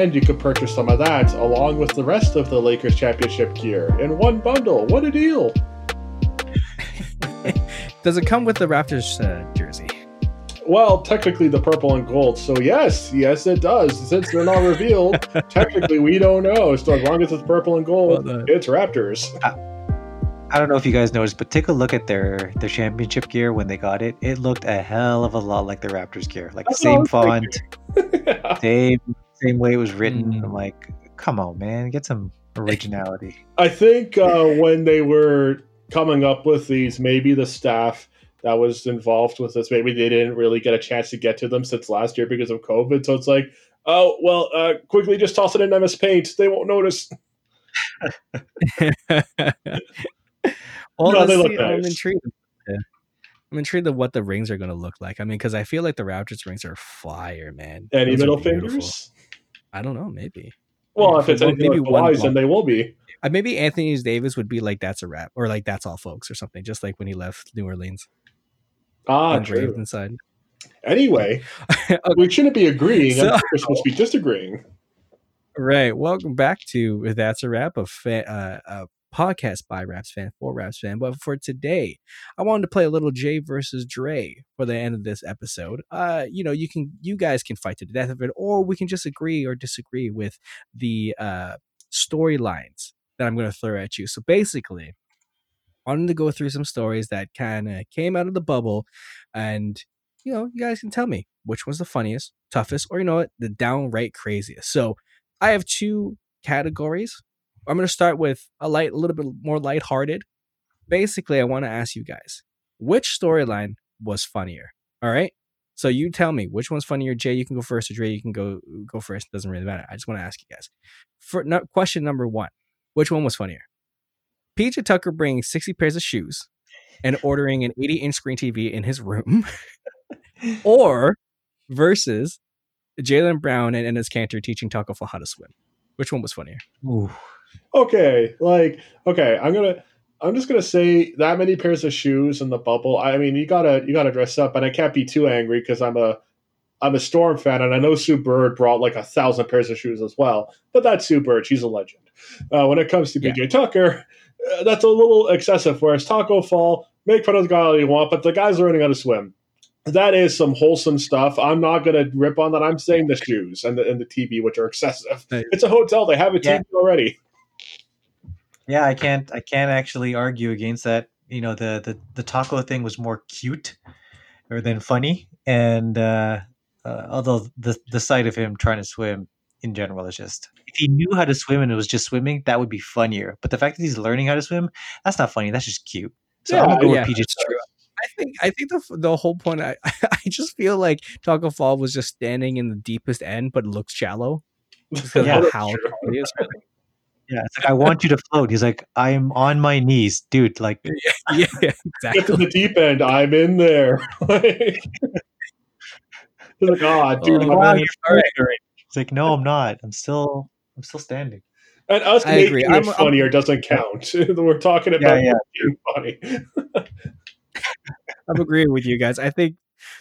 And you could purchase some of that along with the rest of the Lakers championship gear in one bundle. What a deal! Does it come with the Raptors uh, jersey? Well, technically the purple and gold. So yes, yes, it does. Since they're not revealed, technically we don't know. So as long as it's purple and gold, Well, uh, it's Raptors. I don't know if you guys noticed, but take a look at their their championship gear when they got it. It looked a hell of a lot like the Raptors gear, like That's same font, same same way it was written. Mm. I'm like, come on, man, get some originality. I think uh, when they were coming up with these, maybe the staff that was involved with this, maybe they didn't really get a chance to get to them since last year because of COVID. So it's like, oh well, uh, quickly just toss it in MS Paint. They won't notice. well, No, they look see, I'm nice. intrigued. Yeah. I'm intrigued of what the rings are going to look like. I mean, because I feel like the Raptors rings are fire, man. Any Those middle fingers? I don't know. Maybe. Well, Yeah, if it's anything maybe like one Kawhi's, then they will be. Uh, maybe Anthony Davis would be like, "That's a wrap," or like, "That's all, folks," or something. Just like when he left New Orleans, Ah, true. inside. Anyway, Okay. we shouldn't be agreeing. So- We're supposed to be disagreeing. Right. Welcome back to That's a Wrap, of fa- uh, a podcast by Raps fan for Raps fan. But for today, I wanted to play a little Jay versus Dre for the end of this episode. Uh, you know, you can, you guys can fight to the death of it, or we can just agree or disagree with the uh, storylines that I'm going to throw at you. So basically, I wanted to go through some stories that kind of came out of the bubble, and you know, you guys can tell me which was the funniest, toughest, or you know what, the downright craziest. So I have two categories. I'm going to start with a light, a little bit more lighthearted. Basically, I want to ask you guys which storyline was funnier. All right. So you tell me which one's funnier. Jay, you can go first, or Dre, you can go go first. It doesn't really matter. I just want to ask you guys. For no, question number one, which one was funnier? PJ Tucker bringing 60 pairs of shoes and ordering an 80 inch screen TV in his room, or versus Jaylen Brown and Enes Kanter teaching Tacko Fall how to swim. Which one was funnier? Ooh. Okay, like okay, I'm gonna I'm just gonna say that many pairs of shoes in the bubble. I mean, you gotta you gotta dress up, and I can't be too angry because I'm a I'm a Storm fan, and I know Sue Bird brought like a thousand pairs of shoes as well. But that's Sue Bird; she's a legend. Uh, when it comes to Yeah. PJ Tucker, uh, that's a little excessive. Whereas Tacko Fall, make fun of the guy all you want, but the guy's learning how to swim. That is some wholesome stuff. I'm not gonna rip on that. I'm saying the shoes and the and the TV, which are excessive. It's a hotel; they have a TV Yeah. already. Yeah, I can't I can't actually argue against that. You know, the the, the taco thing was more cute or than funny. And uh, uh although the the sight of him trying to swim in general is just if he knew how to swim and it was just swimming, that would be funnier. But the fact that he's learning how to swim, that's not funny. That's just cute. So I'm gonna go yeah, with PJ that's true. I think I think the the whole point. I I just feel like Tacko Fall was just standing in the deepest end, but looks shallow Yeah. of how tall he is. Yeah, it's like I want you to float. He's like, I'm on my knees, dude. Like, yeah, exactly. Get to the deep end. I'm in there. Like, He's like, ah, oh, dude. Oh, I'm wow, you're floating. It's like, no, I'm not. I'm still, I'm still standing. and us I making agree. it I'm- I'm- funnier doesn't count. We're talking about yeah. being funny. I'm agreeing with you guys. I think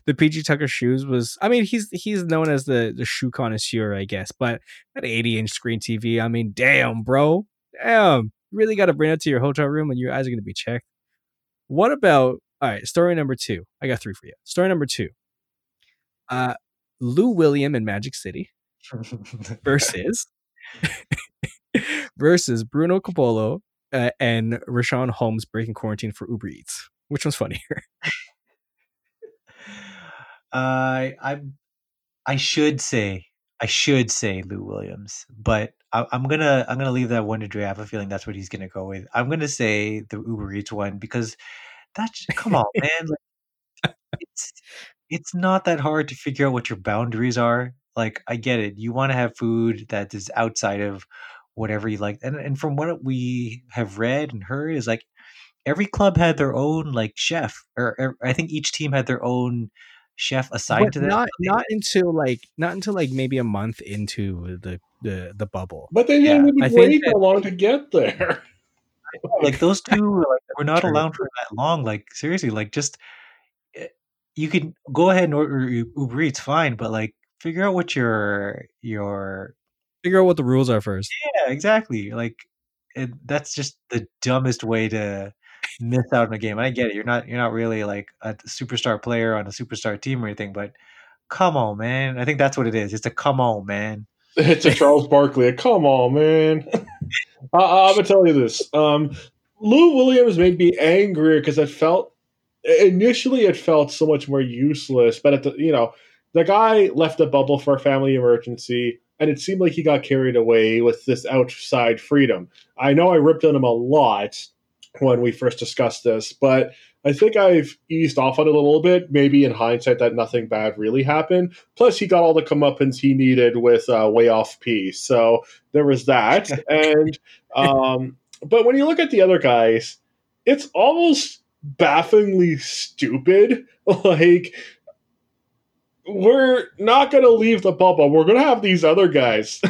the PJ Tucker shoes was. I mean, he's he's known as the the shoe connoisseur, I guess. But that 80 inch screen TV. I mean, damn, bro, damn. You really got to bring it to your hotel room, and your eyes are going to be checked. What about? All right, story number two. I got three for you. Story number two. Uh, Lou William in Magic City versus versus Bruno Caboclo uh, and Richaun Holmes breaking quarantine for Uber Eats. Which one's funnier? I I I should say I should say Lou Williams, but I, I'm gonna I'm gonna leave that one to Dre. I have a feeling that's what he's gonna go with. I'm gonna say the Uber Eats one because that's come on, man. Like, it's it's not that hard to figure out what your boundaries are. Like I get it. You want to have food that is outside of whatever you like, and and from what we have read and heard is like every club had their own like chef, or, or I think each team had their own chef assigned But to them. not not until like not until like maybe a month into the the, the bubble. But they Yeah, didn't even I wait that- that long to get there. like those two were, like were not True. allowed for that long. Like seriously, like just eh, you can go ahead and order U- Uber Eats, fine, but like figure out what your your Figure out what the rules are first. Yeah, exactly. Like it, that's just the dumbest way to miss out on a game. I get it. You're not you're not really like a superstar player on a superstar team or anything, but come on, man. I think that's what it is. It's a come on, man. It's a Charles Barkley. Come on, man. I, I'm gonna tell you this. Um, Lou Williams made me angrier because it felt initially it felt so much more useless, but at the you know the guy left the bubble for a family emergency, and it seemed like he got carried away with this outside freedom. I know I ripped on him a lot when we first discussed this, but I think I've eased off on it a little bit. Maybe in hindsight, that nothing bad really happened. Plus, he got all the comeuppance he needed with uh, way off P. so there was that. and um, but when you look at the other guys, it's almost bafflingly stupid. like we're not going to leave the bubble. We're going to have these other guys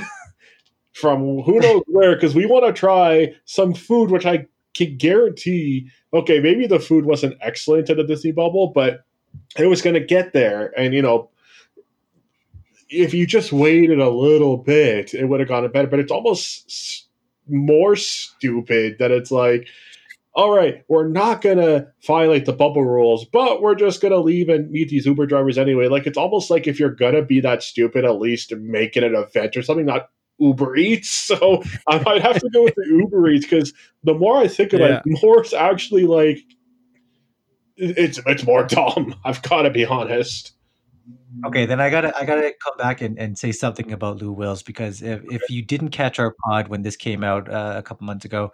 from who knows where because we want to try some food, which I can guarantee. Okay, maybe the food wasn't excellent at the Disney bubble, but it was going to get there. And you know, if you just waited a little bit, it would have gotten better. But it's almost more stupid that it's like all right, we're not going to violate the bubble rules, but we're just going to leave and meet these Uber drivers anyway. Like, it's almost like if you're going to be that stupid, at least make it an event or something, not Uber Eats. So I might have to go with the Uber Eats because the more I think about yeah. it, more it's actually like, it's, it's more dumb. I've got to be honest. Okay, then I gotta I gotta come back and, and say something about Lou Wills because if, if you didn't catch our pod when this came out uh, a couple months ago,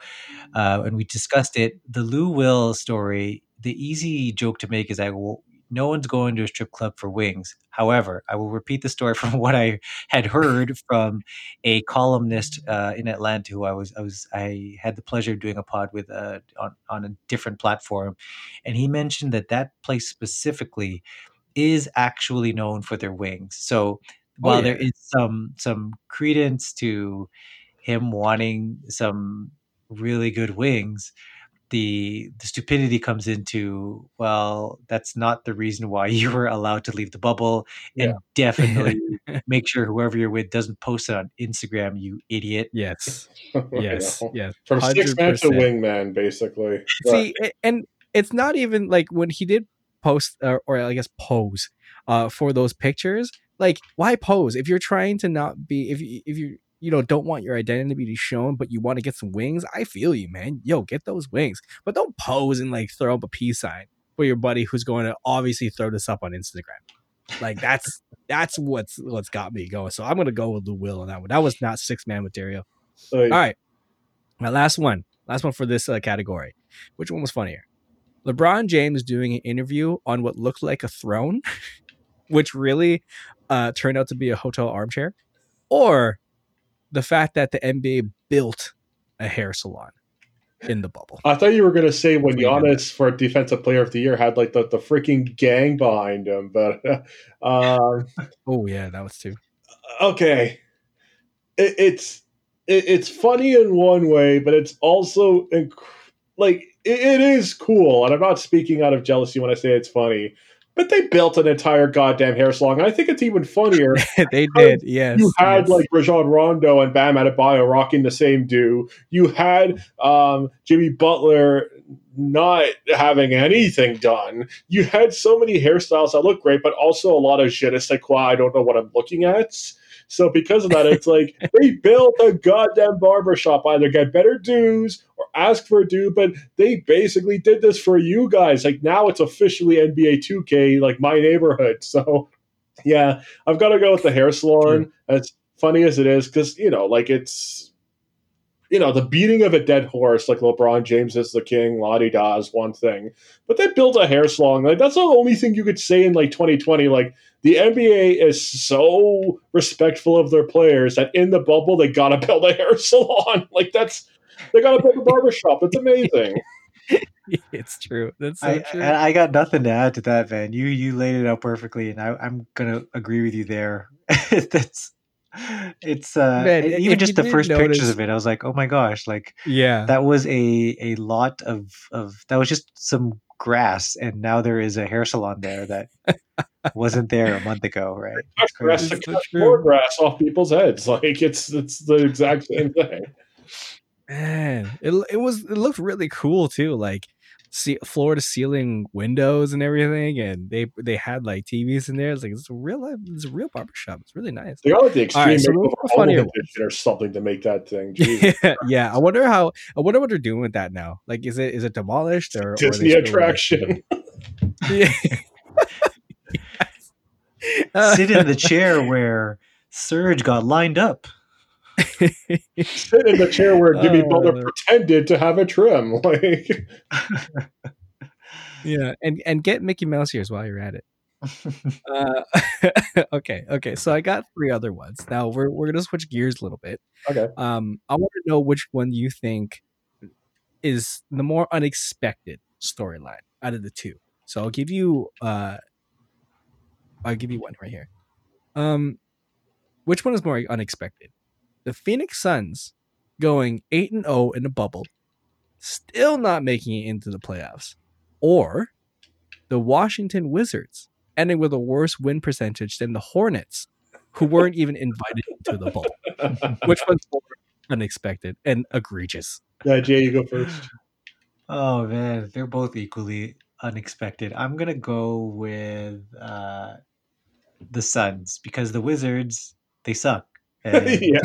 uh, and we discussed it, the Lou Wills story. The easy joke to make is that well, no one's going to a strip club for wings. However, I will repeat the story from what I had heard from a columnist uh, in Atlanta who I was I was I had the pleasure of doing a pod with uh, on on a different platform, and he mentioned that that place specifically is actually known for their wings. So oh, while oh, yeah. there is some some credence to him wanting some really good wings, the the stupidity comes into well, that's not the reason why you were allowed to leave the bubble, and yeah. definitely make sure whoever you're with doesn't post it on Instagram. You idiot. Yes. yes. yes. From 100%. six man to wingman, basically. See, and it's not even like when he did post or, or I guess pose uh, for those pictures. Like, why pose if you're trying to not be if you if you you know don't want your identity to be shown, but you want to get some wings? I feel you, man. Yo, get those wings, but don't pose and like throw up a peace sign for your buddy who's going to obviously throw this up on Instagram. Like that's that's what's what's got me going. So I'm gonna go with the will on that one. That was not six man material. All right, my last one, last one for this uh, category. Which one was funnier? LeBron James doing an interview on what looked like a throne, which really uh, turned out to be a hotel armchair, or the fact that the NBA built a hair salon in the bubble. I thought you were going to say when Giannis for Defensive Player of the Year had like the, the freaking gang behind him, but uh, oh yeah, that was too okay. It, it's it, it's funny in one way, but it's also inc- like it, it is cool, and I'm not speaking out of jealousy when I say it's funny. But they built an entire goddamn hair salon. And I think it's even funnier. they did, yes. You had yes. like Rajon Rondo and Bam Adebayo rocking the same do. You had um, Jimmy Butler not having anything done. You had so many hairstyles that look great, but also a lot of shit. It's like, well, I don't know what I'm looking at. So because of that, it's like they built a goddamn barbershop. Either get better dues or ask for a due, but they basically did this for you guys. Like now it's officially NBA 2K, like my neighborhood. So yeah, I've got to go with the hair salon. As funny as it is, because you know, like it's you know, the beating of a dead horse, like LeBron James is the king, Lottie da is one thing. But they built a hair salon. Like that's the only thing you could say in like 2020. Like the NBA is so respectful of their players that in the bubble they gotta build a hair salon. Like that's they gotta build a barbershop. It's amazing. it's true. That's so I, true. I got nothing to add to that, Van. You you laid it out perfectly, and I, I'm gonna agree with you there. That's it's uh Man, even just the first notice... pictures of it i was like oh my gosh like yeah that was a a lot of of that was just some grass and now there is a hair salon there that wasn't there a month ago, right? It's grass to cut more grass off people's heads. Like it's it's the exact same thing. Man, it it was it looked really cool too. Like see floor to ceiling windows and everything, and they they had like TVs in there. It's like it's a real life, it's a real barber shop. It's really nice. They got like the All extreme right, so makeover those are home funnier edition or something to make that thing. Jesus. yeah, I wonder how. I wonder what they're doing with that now. Like, is it is it demolished or or are they Disney still, like, attraction. Yeah. Yes. Sit in the chair where Serge got lined up. Sit in the chair where Jimmy Oh, Butler pretended to have a trim. Like yeah, and and get Mickey Mouse ears while you're at it. Uh, okay, okay. So I got three other ones. Now we're we're gonna switch gears a little bit. okay. Um, I want to know which one you think is the more unexpected storyline out of the two. So I'll give you uh, I'll give you one right here. Um, which one is more unexpected? The Phoenix Suns going eight and zero in the bubble, still not making it into the playoffs, or the Washington Wizards ending with a worse win percentage than the Hornets, who weren't even invited to the bubble. Which one's more unexpected and egregious? Yeah, Jay, you go first. Oh man, they're both equally unexpected. I'm gonna go with uh, the Suns because the Wizards they suck. Yeah.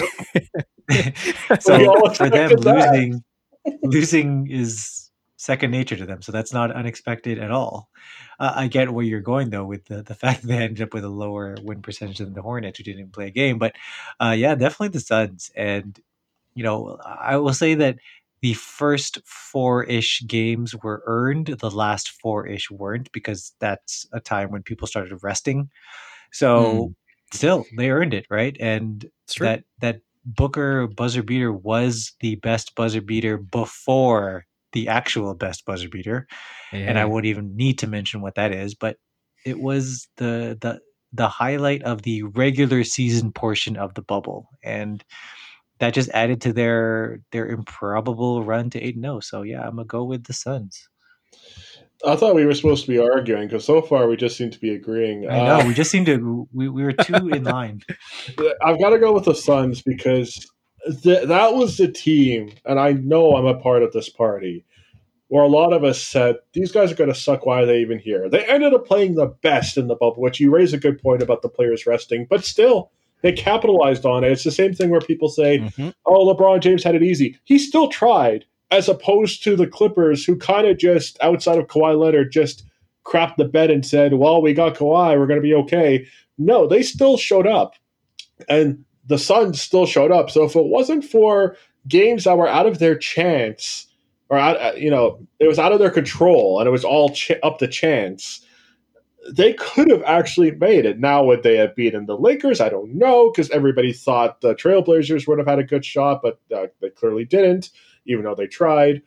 so for them losing losing is second nature to them so that's not unexpected at all uh, i get where you're going though with the, the fact that they ended up with a lower win percentage than the hornets who didn't play a game but uh, yeah definitely the suns and you know i will say that the first four-ish games were earned the last four-ish weren't because that's a time when people started resting so still they earned it right and. That that Booker buzzer beater was the best buzzer beater before the actual best buzzer beater, and I Yeah. won't even need to mention what that is. But it was the the the highlight of the regular season portion of the bubble, and that just added to their their improbable run to eight zero. Oh. So yeah, I'm gonna go with the Suns. I thought we were supposed to be arguing because so far we just seem to be agreeing. I know Uh, we just seemed to we, we were two in line. I've got to go with the Suns because th- that was the team, and I know I'm a part of this party where a lot of us said these guys are going to suck. Why are they even here? They ended up playing the best in the bubble, which you raise a good point about the players resting, but still. They capitalized on it. It's the same thing where people say, Mhm. oh, LeBron James had it easy. He still tried, as opposed to the Clippers, who kind of just, outside of Kawhi Leonard, just crapped the bed and said, well, we got Kawhi, we're going to be okay. No, they still showed up. And the Suns still showed up. So if it wasn't for games that were out of their chance, or out, uh, you know, it was out of their control and it was all ch- up to chance, they could have actually made it. Now, would they have beaten the Lakers? I don't know because everybody thought the Trailblazers would have had a good shot, but uh, they clearly didn't, even though they tried.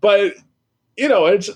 But, you know, it's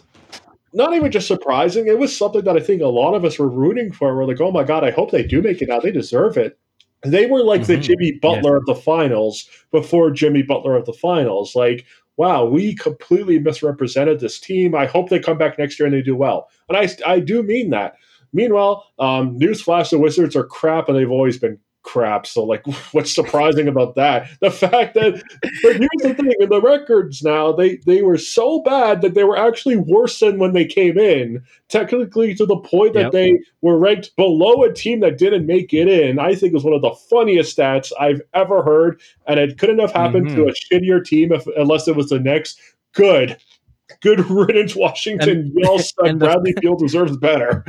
not even just surprising. It was something that I think a lot of us were rooting for. We're like, oh my God, I hope they do make it out. They deserve it. They were like the Mhm. Jimmy Butler of the finals before Jimmy Butler of the finals. Like, wow, we completely misrepresented this team. I hope they come back next year and they do well. And I, I do mean that. Meanwhile, um, newsflash: the Wizards are crap, and they've always been crap. So, like, what's surprising about that? The fact that, but here's the thing: in the records now, they they were so bad that they were actually worse than when they came in. Technically, to the point that Yep. they were ranked below a team that didn't make it in. I think is one of the funniest stats I've ever heard, and it couldn't have happened to mm-hmm. a shittier team if, unless it was the Knicks. Good. Good riddance, Washington. Y'all suck. the- Bradley Beal deserves better.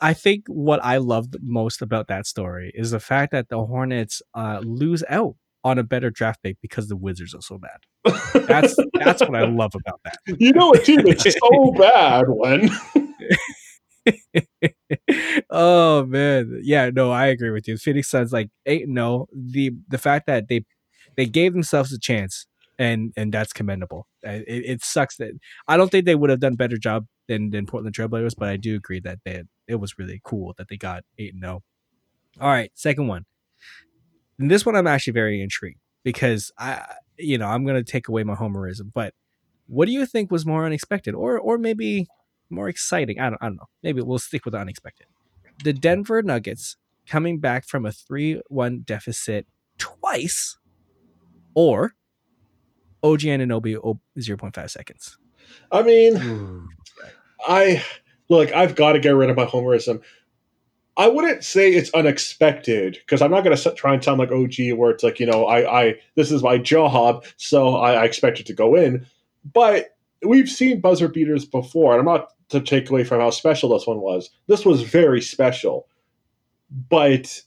I think what I loved most about that story is the fact that the Hornets uh, lose out on a better draft pick because the Wizards are so bad. That's that's what I love about that. You know what, team It's so bad when oh man, yeah, no, I agree with you. Phoenix Suns like eight no. The the fact that they they gave themselves a chance and and that's commendable. It, it sucks that I don't think they would have done a better job than than Portland Trailblazers, but I do agree that they it was really cool that they got eight and oh. no. All right, second one. And this one I'm actually very intrigued because I you know I'm gonna take away my homerism, but what do you think was more unexpected, or or maybe more exciting. I don't, I don't know. Maybe we'll stick with the unexpected. The Denver Nuggets coming back from a 3 1 deficit twice, or OG Anunoby 0.5 seconds. I mean, I look, I've got to get rid of my homerism. I wouldn't say it's unexpected because I'm not going to try and sound like OG, where it's like you know, I, I this is my job, so I, I expect it to go in. But we've seen buzzer beaters before, and I'm not to take away from how special this one was. This was very special, but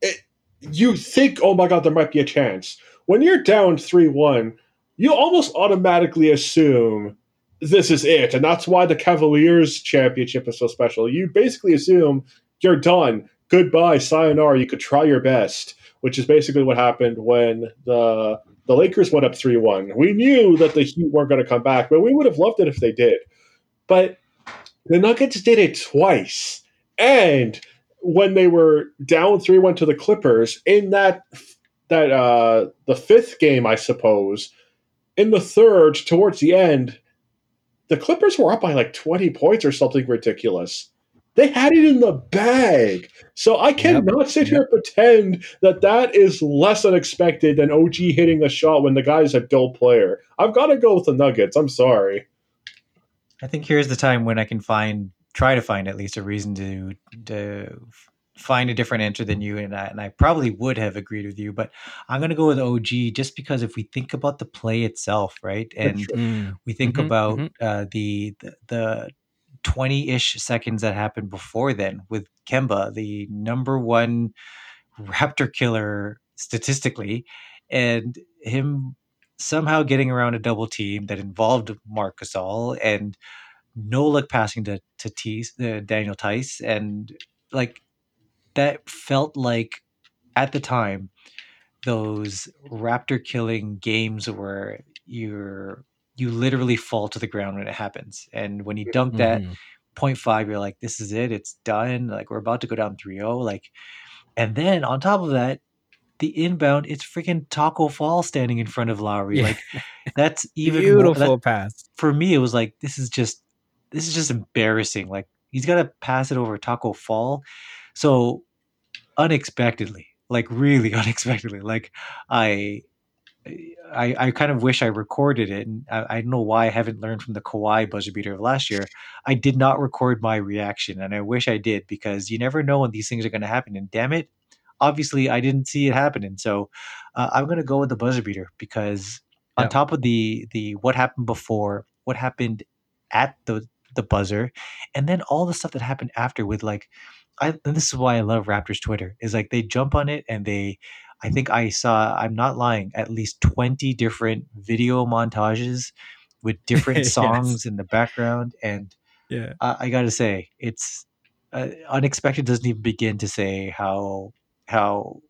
it, you think, oh my god, there might be a chance. When you're down three one, you almost automatically assume this is it, and that's why the Cavaliers championship is so special. You basically assume you're done. Goodbye, sayonara. You could try your best, which is basically what happened when the the Lakers went up three one. We knew that the Heat weren't going to come back, but we would have loved it if they did. But the Nuggets did it twice, and when they were down three one to the Clippers in that that uh, the fifth game, I suppose. In the third, towards the end, the Clippers were up by like twenty points or something ridiculous. They had it in the bag. So I cannot yep. sit here and pretend that that is less unexpected than OG hitting a shot when the guy's a dull player. I've got to go with the Nuggets. I'm sorry. I think here's the time when I can find, try to find at least a reason to to find a different answer than you, and I, and I probably would have agreed with you, but I'm going to go with OG just because if we think about the play itself, right, and mm. we think mm-hmm, about mm-hmm. Uh, the, the the 20 ish seconds that happened before then with Kemba, the number one Raptor killer statistically, and him somehow getting around a double team that involved Marc Gasol and no look passing to to Tease, uh, Daniel Theis and like that felt like at the time those Raptor killing games where you're you literally fall to the ground when it happens. And when you dunk that mm-hmm. 0.5, you're like, this is it, it's done. Like we're about to go down 3-0. Like, and then on top of that, the inbound, it's freaking Tacko Fall standing in front of Lowry. Yeah. Like that's even beautiful more, that, pass. For me, it was like this is just this is just embarrassing. Like he's got to pass it over Tacko Fall. So unexpectedly, like really unexpectedly, like I I, I kind of wish I recorded it, and I, I, don't know why I haven't learned from the Kawhi buzzer beater of last year. I did not record my reaction, and I wish I did because you never know when these things are going to happen. And damn it, obviously I didn't see it happening. So uh, I'm going to go with the buzzer beater because on top of the the what happened before, what happened at the the buzzer, and then all the stuff that happened after with like, I and this is why I love Raptors Twitter is like they jump on it and they I think I saw, I'm not lying, at least 20 different video montages with different songs yes. in the background. And yeah, I, I got to say, it's uh, unexpected doesn't even begin to say how, how,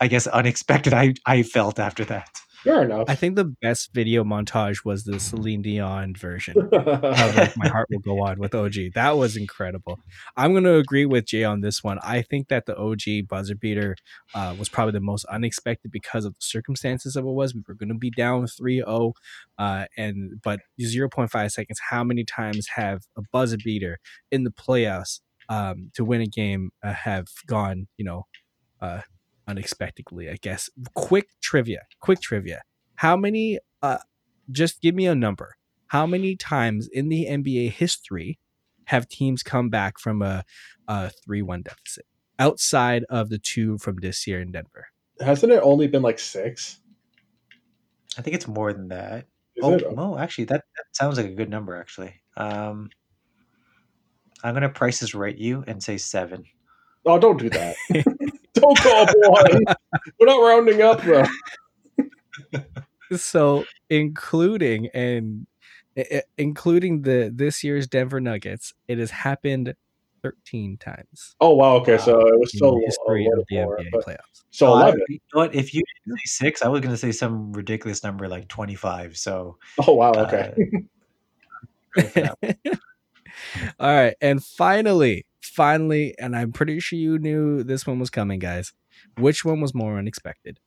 I guess, unexpected I, I felt after that. Fair enough. I think the best video montage was the Celine Dion version of like, My Heart Will Go On with OG. That was incredible. I'm going to agree with Jay on this one. I think that the OG buzzer beater uh, was probably the most unexpected because of the circumstances of it was. We were going to be down 3-0 uh, and but 0.5 seconds. How many times have a buzzer beater in the playoffs um, to win a game uh, have gone, you know, uh, unexpectedly, I guess. Quick trivia. Quick trivia. How many uh just give me a number. How many times in the NBA history have teams come back from a, a 3-1 deficit outside of the two from this year in Denver? Hasn't it only been like 6? I think it's more than that. Is oh, it? no, actually that, that sounds like a good number actually. Um I'm gonna price this right you and say seven. Oh, don't do that. Don't call boy. We're not rounding up though. so, including and including the this year's Denver Nuggets, it has happened 13 times. Oh wow! Okay, so it was so history of the NBA playoffs. So oh, 11. you know what? If you say six, I was going to say some ridiculous number like 25. So. Oh wow! Okay. Uh, All right, and finally, finally, and I'm pretty sure you knew this one was coming, guys. Which one was more unexpected?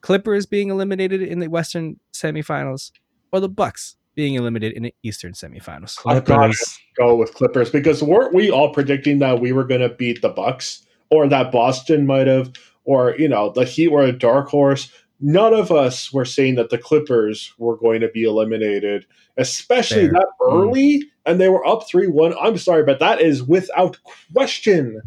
Clippers being eliminated in the Western semifinals or the Bucks being eliminated in the Eastern semifinals. I've got to go with Clippers because weren't we all predicting that we were going to beat the Bucks or that Boston might have, or you know, the Heat were a dark horse. None of us were saying that the Clippers were going to be eliminated, especially Fair. that hmm. early, and they were up three one. I'm sorry, but that is without question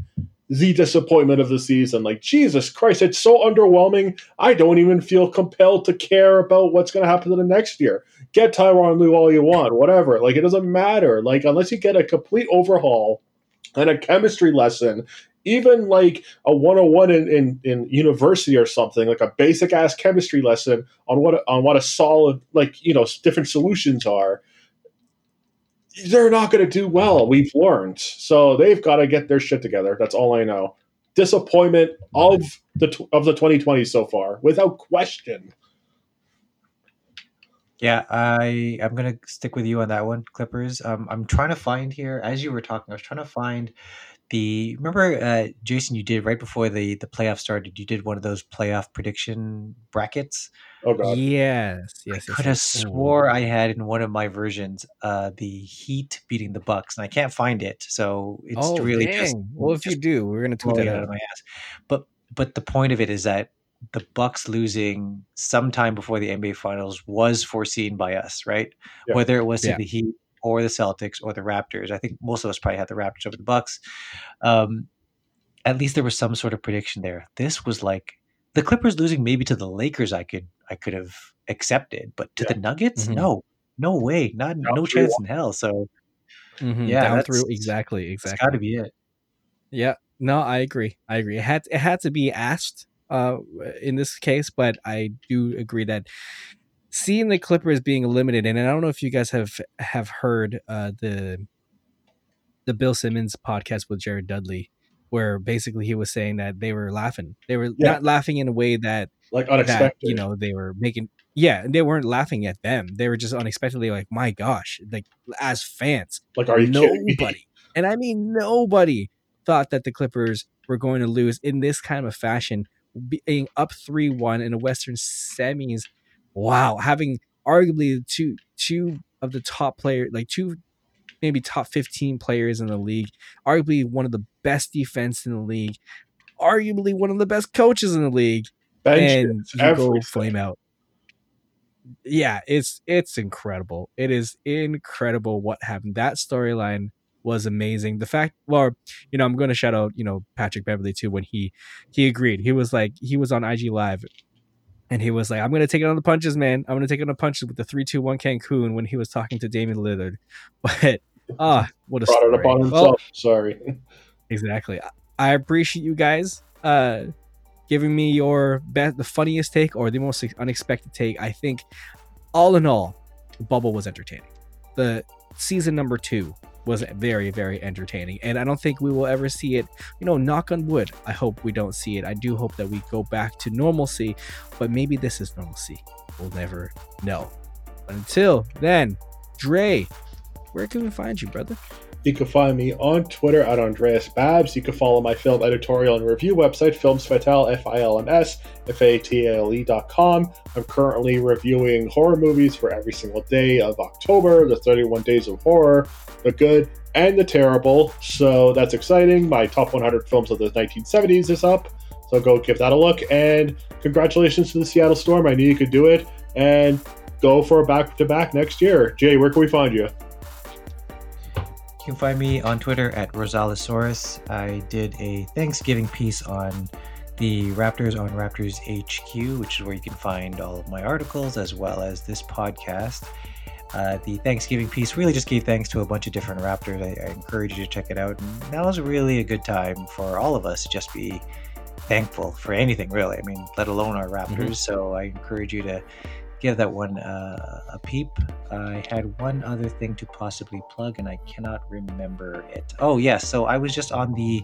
the disappointment of the season. Like Jesus Christ, it's so underwhelming. I don't even feel compelled to care about what's going to happen to the next year get Tyronn Lue all you want, whatever. Like it doesn't matter. Like unless you get a complete overhaul and a chemistry lesson, even like a 101 in, in, in university or something, like a basic ass chemistry lesson on what on what a solid like you know different solutions are. They're not going to do well. We've learned, so they've got to get their shit together. That's all I know. Disappointment of the of the 2020 so far, without question. Yeah, I I'm gonna stick with you on that one, Clippers. Um, I'm trying to find here as you were talking. I was trying to find the remember uh, Jason. You did right before the the playoff started. You did one of those playoff prediction brackets. Oh god. Yes, yes, yes. Could have yes. Swore I had in one of my versions uh, the Heat beating the Bucks, and I can't find it. So it's Oh, really dang. just well, if you do, we're gonna tweet blowing that out out. of my ass. But but the point of it is that the Bucks losing sometime before the NBA Finals was foreseen by us, right? Yeah. Whether it was to Yeah. the Heat or the Celtics or the Raptors. I think most of us probably had the Raptors over the Bucks. Um, at least there was some sort of prediction there. This was like the Clippers losing maybe to the Lakers. I could I could have accepted, but to Yeah. the Nuggets, Mhm. no, no way, not Down no chance in hell. So Mhm, Yeah, down through exactly, exactly. got to be it. Yeah, no, I agree. I agree. It had it had to be asked uh, in this case, but I do agree that seeing the Clippers being eliminated, and I don't know if you guys have have heard uh, the the Bill Simmons podcast with Jared Dudley, where basically he was saying that they were laughing. They were Yeah. not laughing in a way that Like that unexpected. you know they were making. Yeah, they weren't laughing at them. They were just unexpectedly like, "My gosh!" Like as fans, like, are you nobody, and I mean nobody, thought that the Clippers were going to lose in this kind of fashion, being up three one in the Western semis. Wow, having arguably two two of the top players, like two maybe top fifteen players in the league, arguably one of the best defense in the league, arguably one of the best coaches in the league, and Benches, you go flame out. Yeah, it's it's incredible. It is incredible what happened. That storyline was amazing. The fact, well, you know, I'm going to shout out, you know, Patrick Beverley too when he he agreed. He was like, he was on IG Live, and he was like, "I'm going to take it on the punches, man. I'm going to take it on the punches with the three two one Cancun." When he was talking to Damian Lillard, but ah, what a Brought it story. upon Well, himself. Sorry. Exactly. I- appreciate you guys uh giving me your best the funniest take or the most unexpected take. I think all in all, bubble was entertaining. The season number 2 was very very entertaining and I don't think we will ever see it, you know, knock on wood. I hope we don't see it. I do hope that we go back to normalcy, but maybe this is normalcy. We'll never know. But until then, Dre, where can we find you, brother? You can find me on Twitter at Andreas Babs. You can follow my film editorial and review website, Films Fatale, dot com. I'm currently reviewing horror movies for every single day of October, the 31 Days of Horror, the good and the terrible. So that's exciting. My top 100 films of the 1970s is up. So go give that a look. And congratulations to the Seattle Storm. I knew you could do it. And go for a back to back next year. Jay, where can we find you? Can find me on Twitter at Rosalosaurus. I did a Thanksgiving piece on the Raptors on Raptors HQ, which is where you can find all of my articles as well as this podcast. Uh, the Thanksgiving piece really just gave thanks to a bunch of different Raptors. I, I encourage you to check it out. And that was really a good time for all of us to just be thankful for anything, really. I mean, let alone our Raptors. So I encourage you to give that one uh, a peep. I had one other thing to possibly plug, and I cannot remember it. Oh, yes. So I was just on the.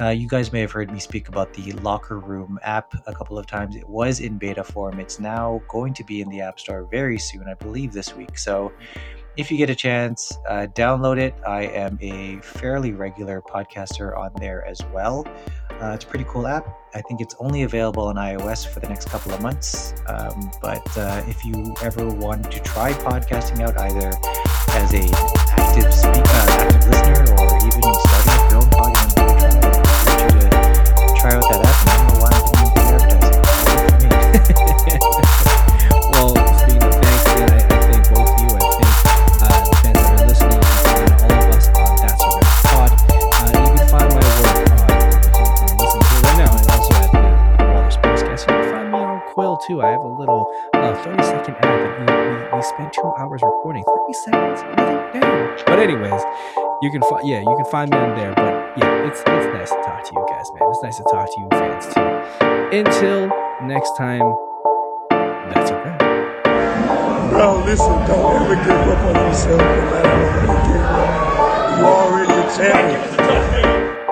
Uh, you guys may have heard me speak about the Locker Room app a couple of times. It was in beta form. It's now going to be in the App Store very soon, I believe this week. So if you get a chance, uh, download it. I am a fairly regular podcaster on there as well. Uh, it's a pretty cool app. I think it's only available on iOS for the next couple of months. Um, but uh, if you ever want to try podcasting out, either as a active speaker, uh, active listener, or even starting your own pod, you want to give it a try, I encourage you to try out that app. And I don't know why I'm you advertising. too. I have a little uh, 30 second ad that we, we, spent two hours recording. 30 seconds? Damn. But anyways, you can find yeah, you can find me on there. But yeah, it's it's nice to talk to you guys, man. It's nice to talk to you fans too. Until next time, that's a wrap. Bro, listen, don't ever give up on yourself no matter how you give. You already a champion.